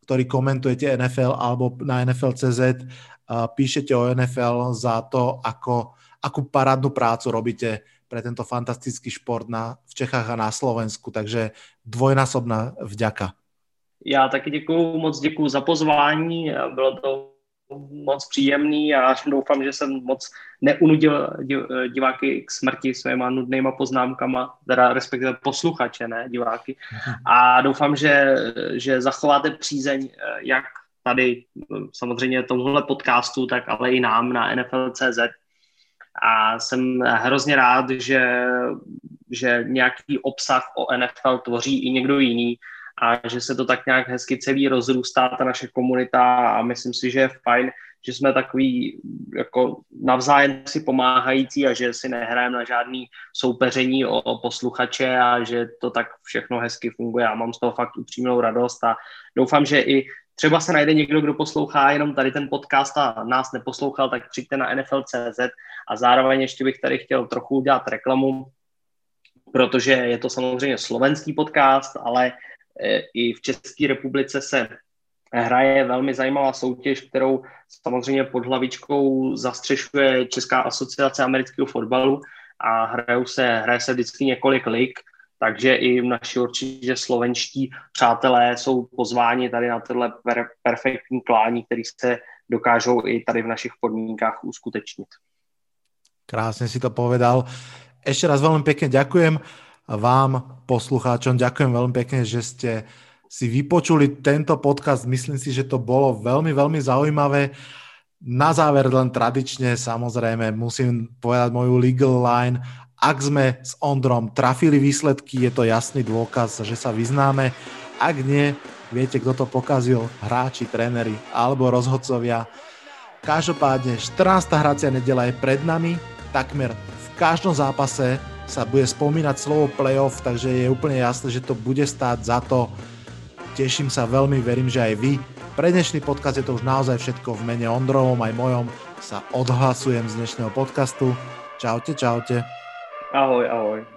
ktorí komentujete NFL alebo na NFL.cz, píšete o NFL za to, ako, akú parádnu prácu robíte pre tento fantastický šport na, v Čechách a na Slovensku, takže dvojnásobná vďaka. Já taky děkuju, moc děkuju za pozvání, bylo to moc příjemný a doufám, že jsem moc neunudil diváky k smrti svýma nudnýma poznámkama, teda respektive posluchače, ne diváky. A doufám, že, že zachováte přízeň jak tady samozřejmě tomuhle podcastu, tak ale i nám na NFL.cz. A jsem hrozně rád, že, že nějaký obsah o NFL tvoří i někdo jiný a že se to tak nějak hezky celý rozrůstá, ta naše komunita a myslím si, že je fajn, že jsme takový jako navzájem si pomáhající a že si nehrajeme na žádný soupeření o, o posluchače a že to tak všechno hezky funguje. Já mám z toho fakt upřímnou radost a doufám, že i třeba se najde někdo, kdo poslouchá jenom tady ten podcast a nás neposlouchal, tak přijďte na NFL.cz a zároveň ještě bych tady chtěl trochu udělat reklamu, protože je to samozřejmě slovenský podcast, ale i v České republice se hraje velmi zajímavá soutěž, kterou samozřejmě pod hlavičkou zastřešuje Česká asociace amerického fotbalu a hrajou se, hraje se vždycky několik lig, takže i naši určitě slovenští přátelé jsou pozváni tady na tohle per, perfektní klání, který se dokážou i tady v našich podmínkách uskutečnit. Krásně si to povedal. Ešte raz veľmi pekne ďakujem vám, poslucháčom. Ďakujem veľmi pekne, že ste si vypočuli tento podcast. Myslím si, že to bolo veľmi, veľmi zaujímavé. Na záver len tradične, samozrejme, musím povedať moju legal line. Ak sme s Ondrom trafili výsledky, je to jasný dôkaz, že sa vyznáme. Ak nie, viete, kto to pokazil, hráči, tréneri alebo rozhodcovia. Každopádne 14. hracia nedela je pred nami, takmer v každom zápase sa bude spomínať slovo playoff, takže je úplne jasné, že to bude stáť za to. Teším sa veľmi, verím, že aj vy. Pre dnešný podcast je to už naozaj všetko v mene Ondrovom aj mojom. Sa odhlasujem z dnešného podcastu. Čaute, čaute. Ahoj, ahoj.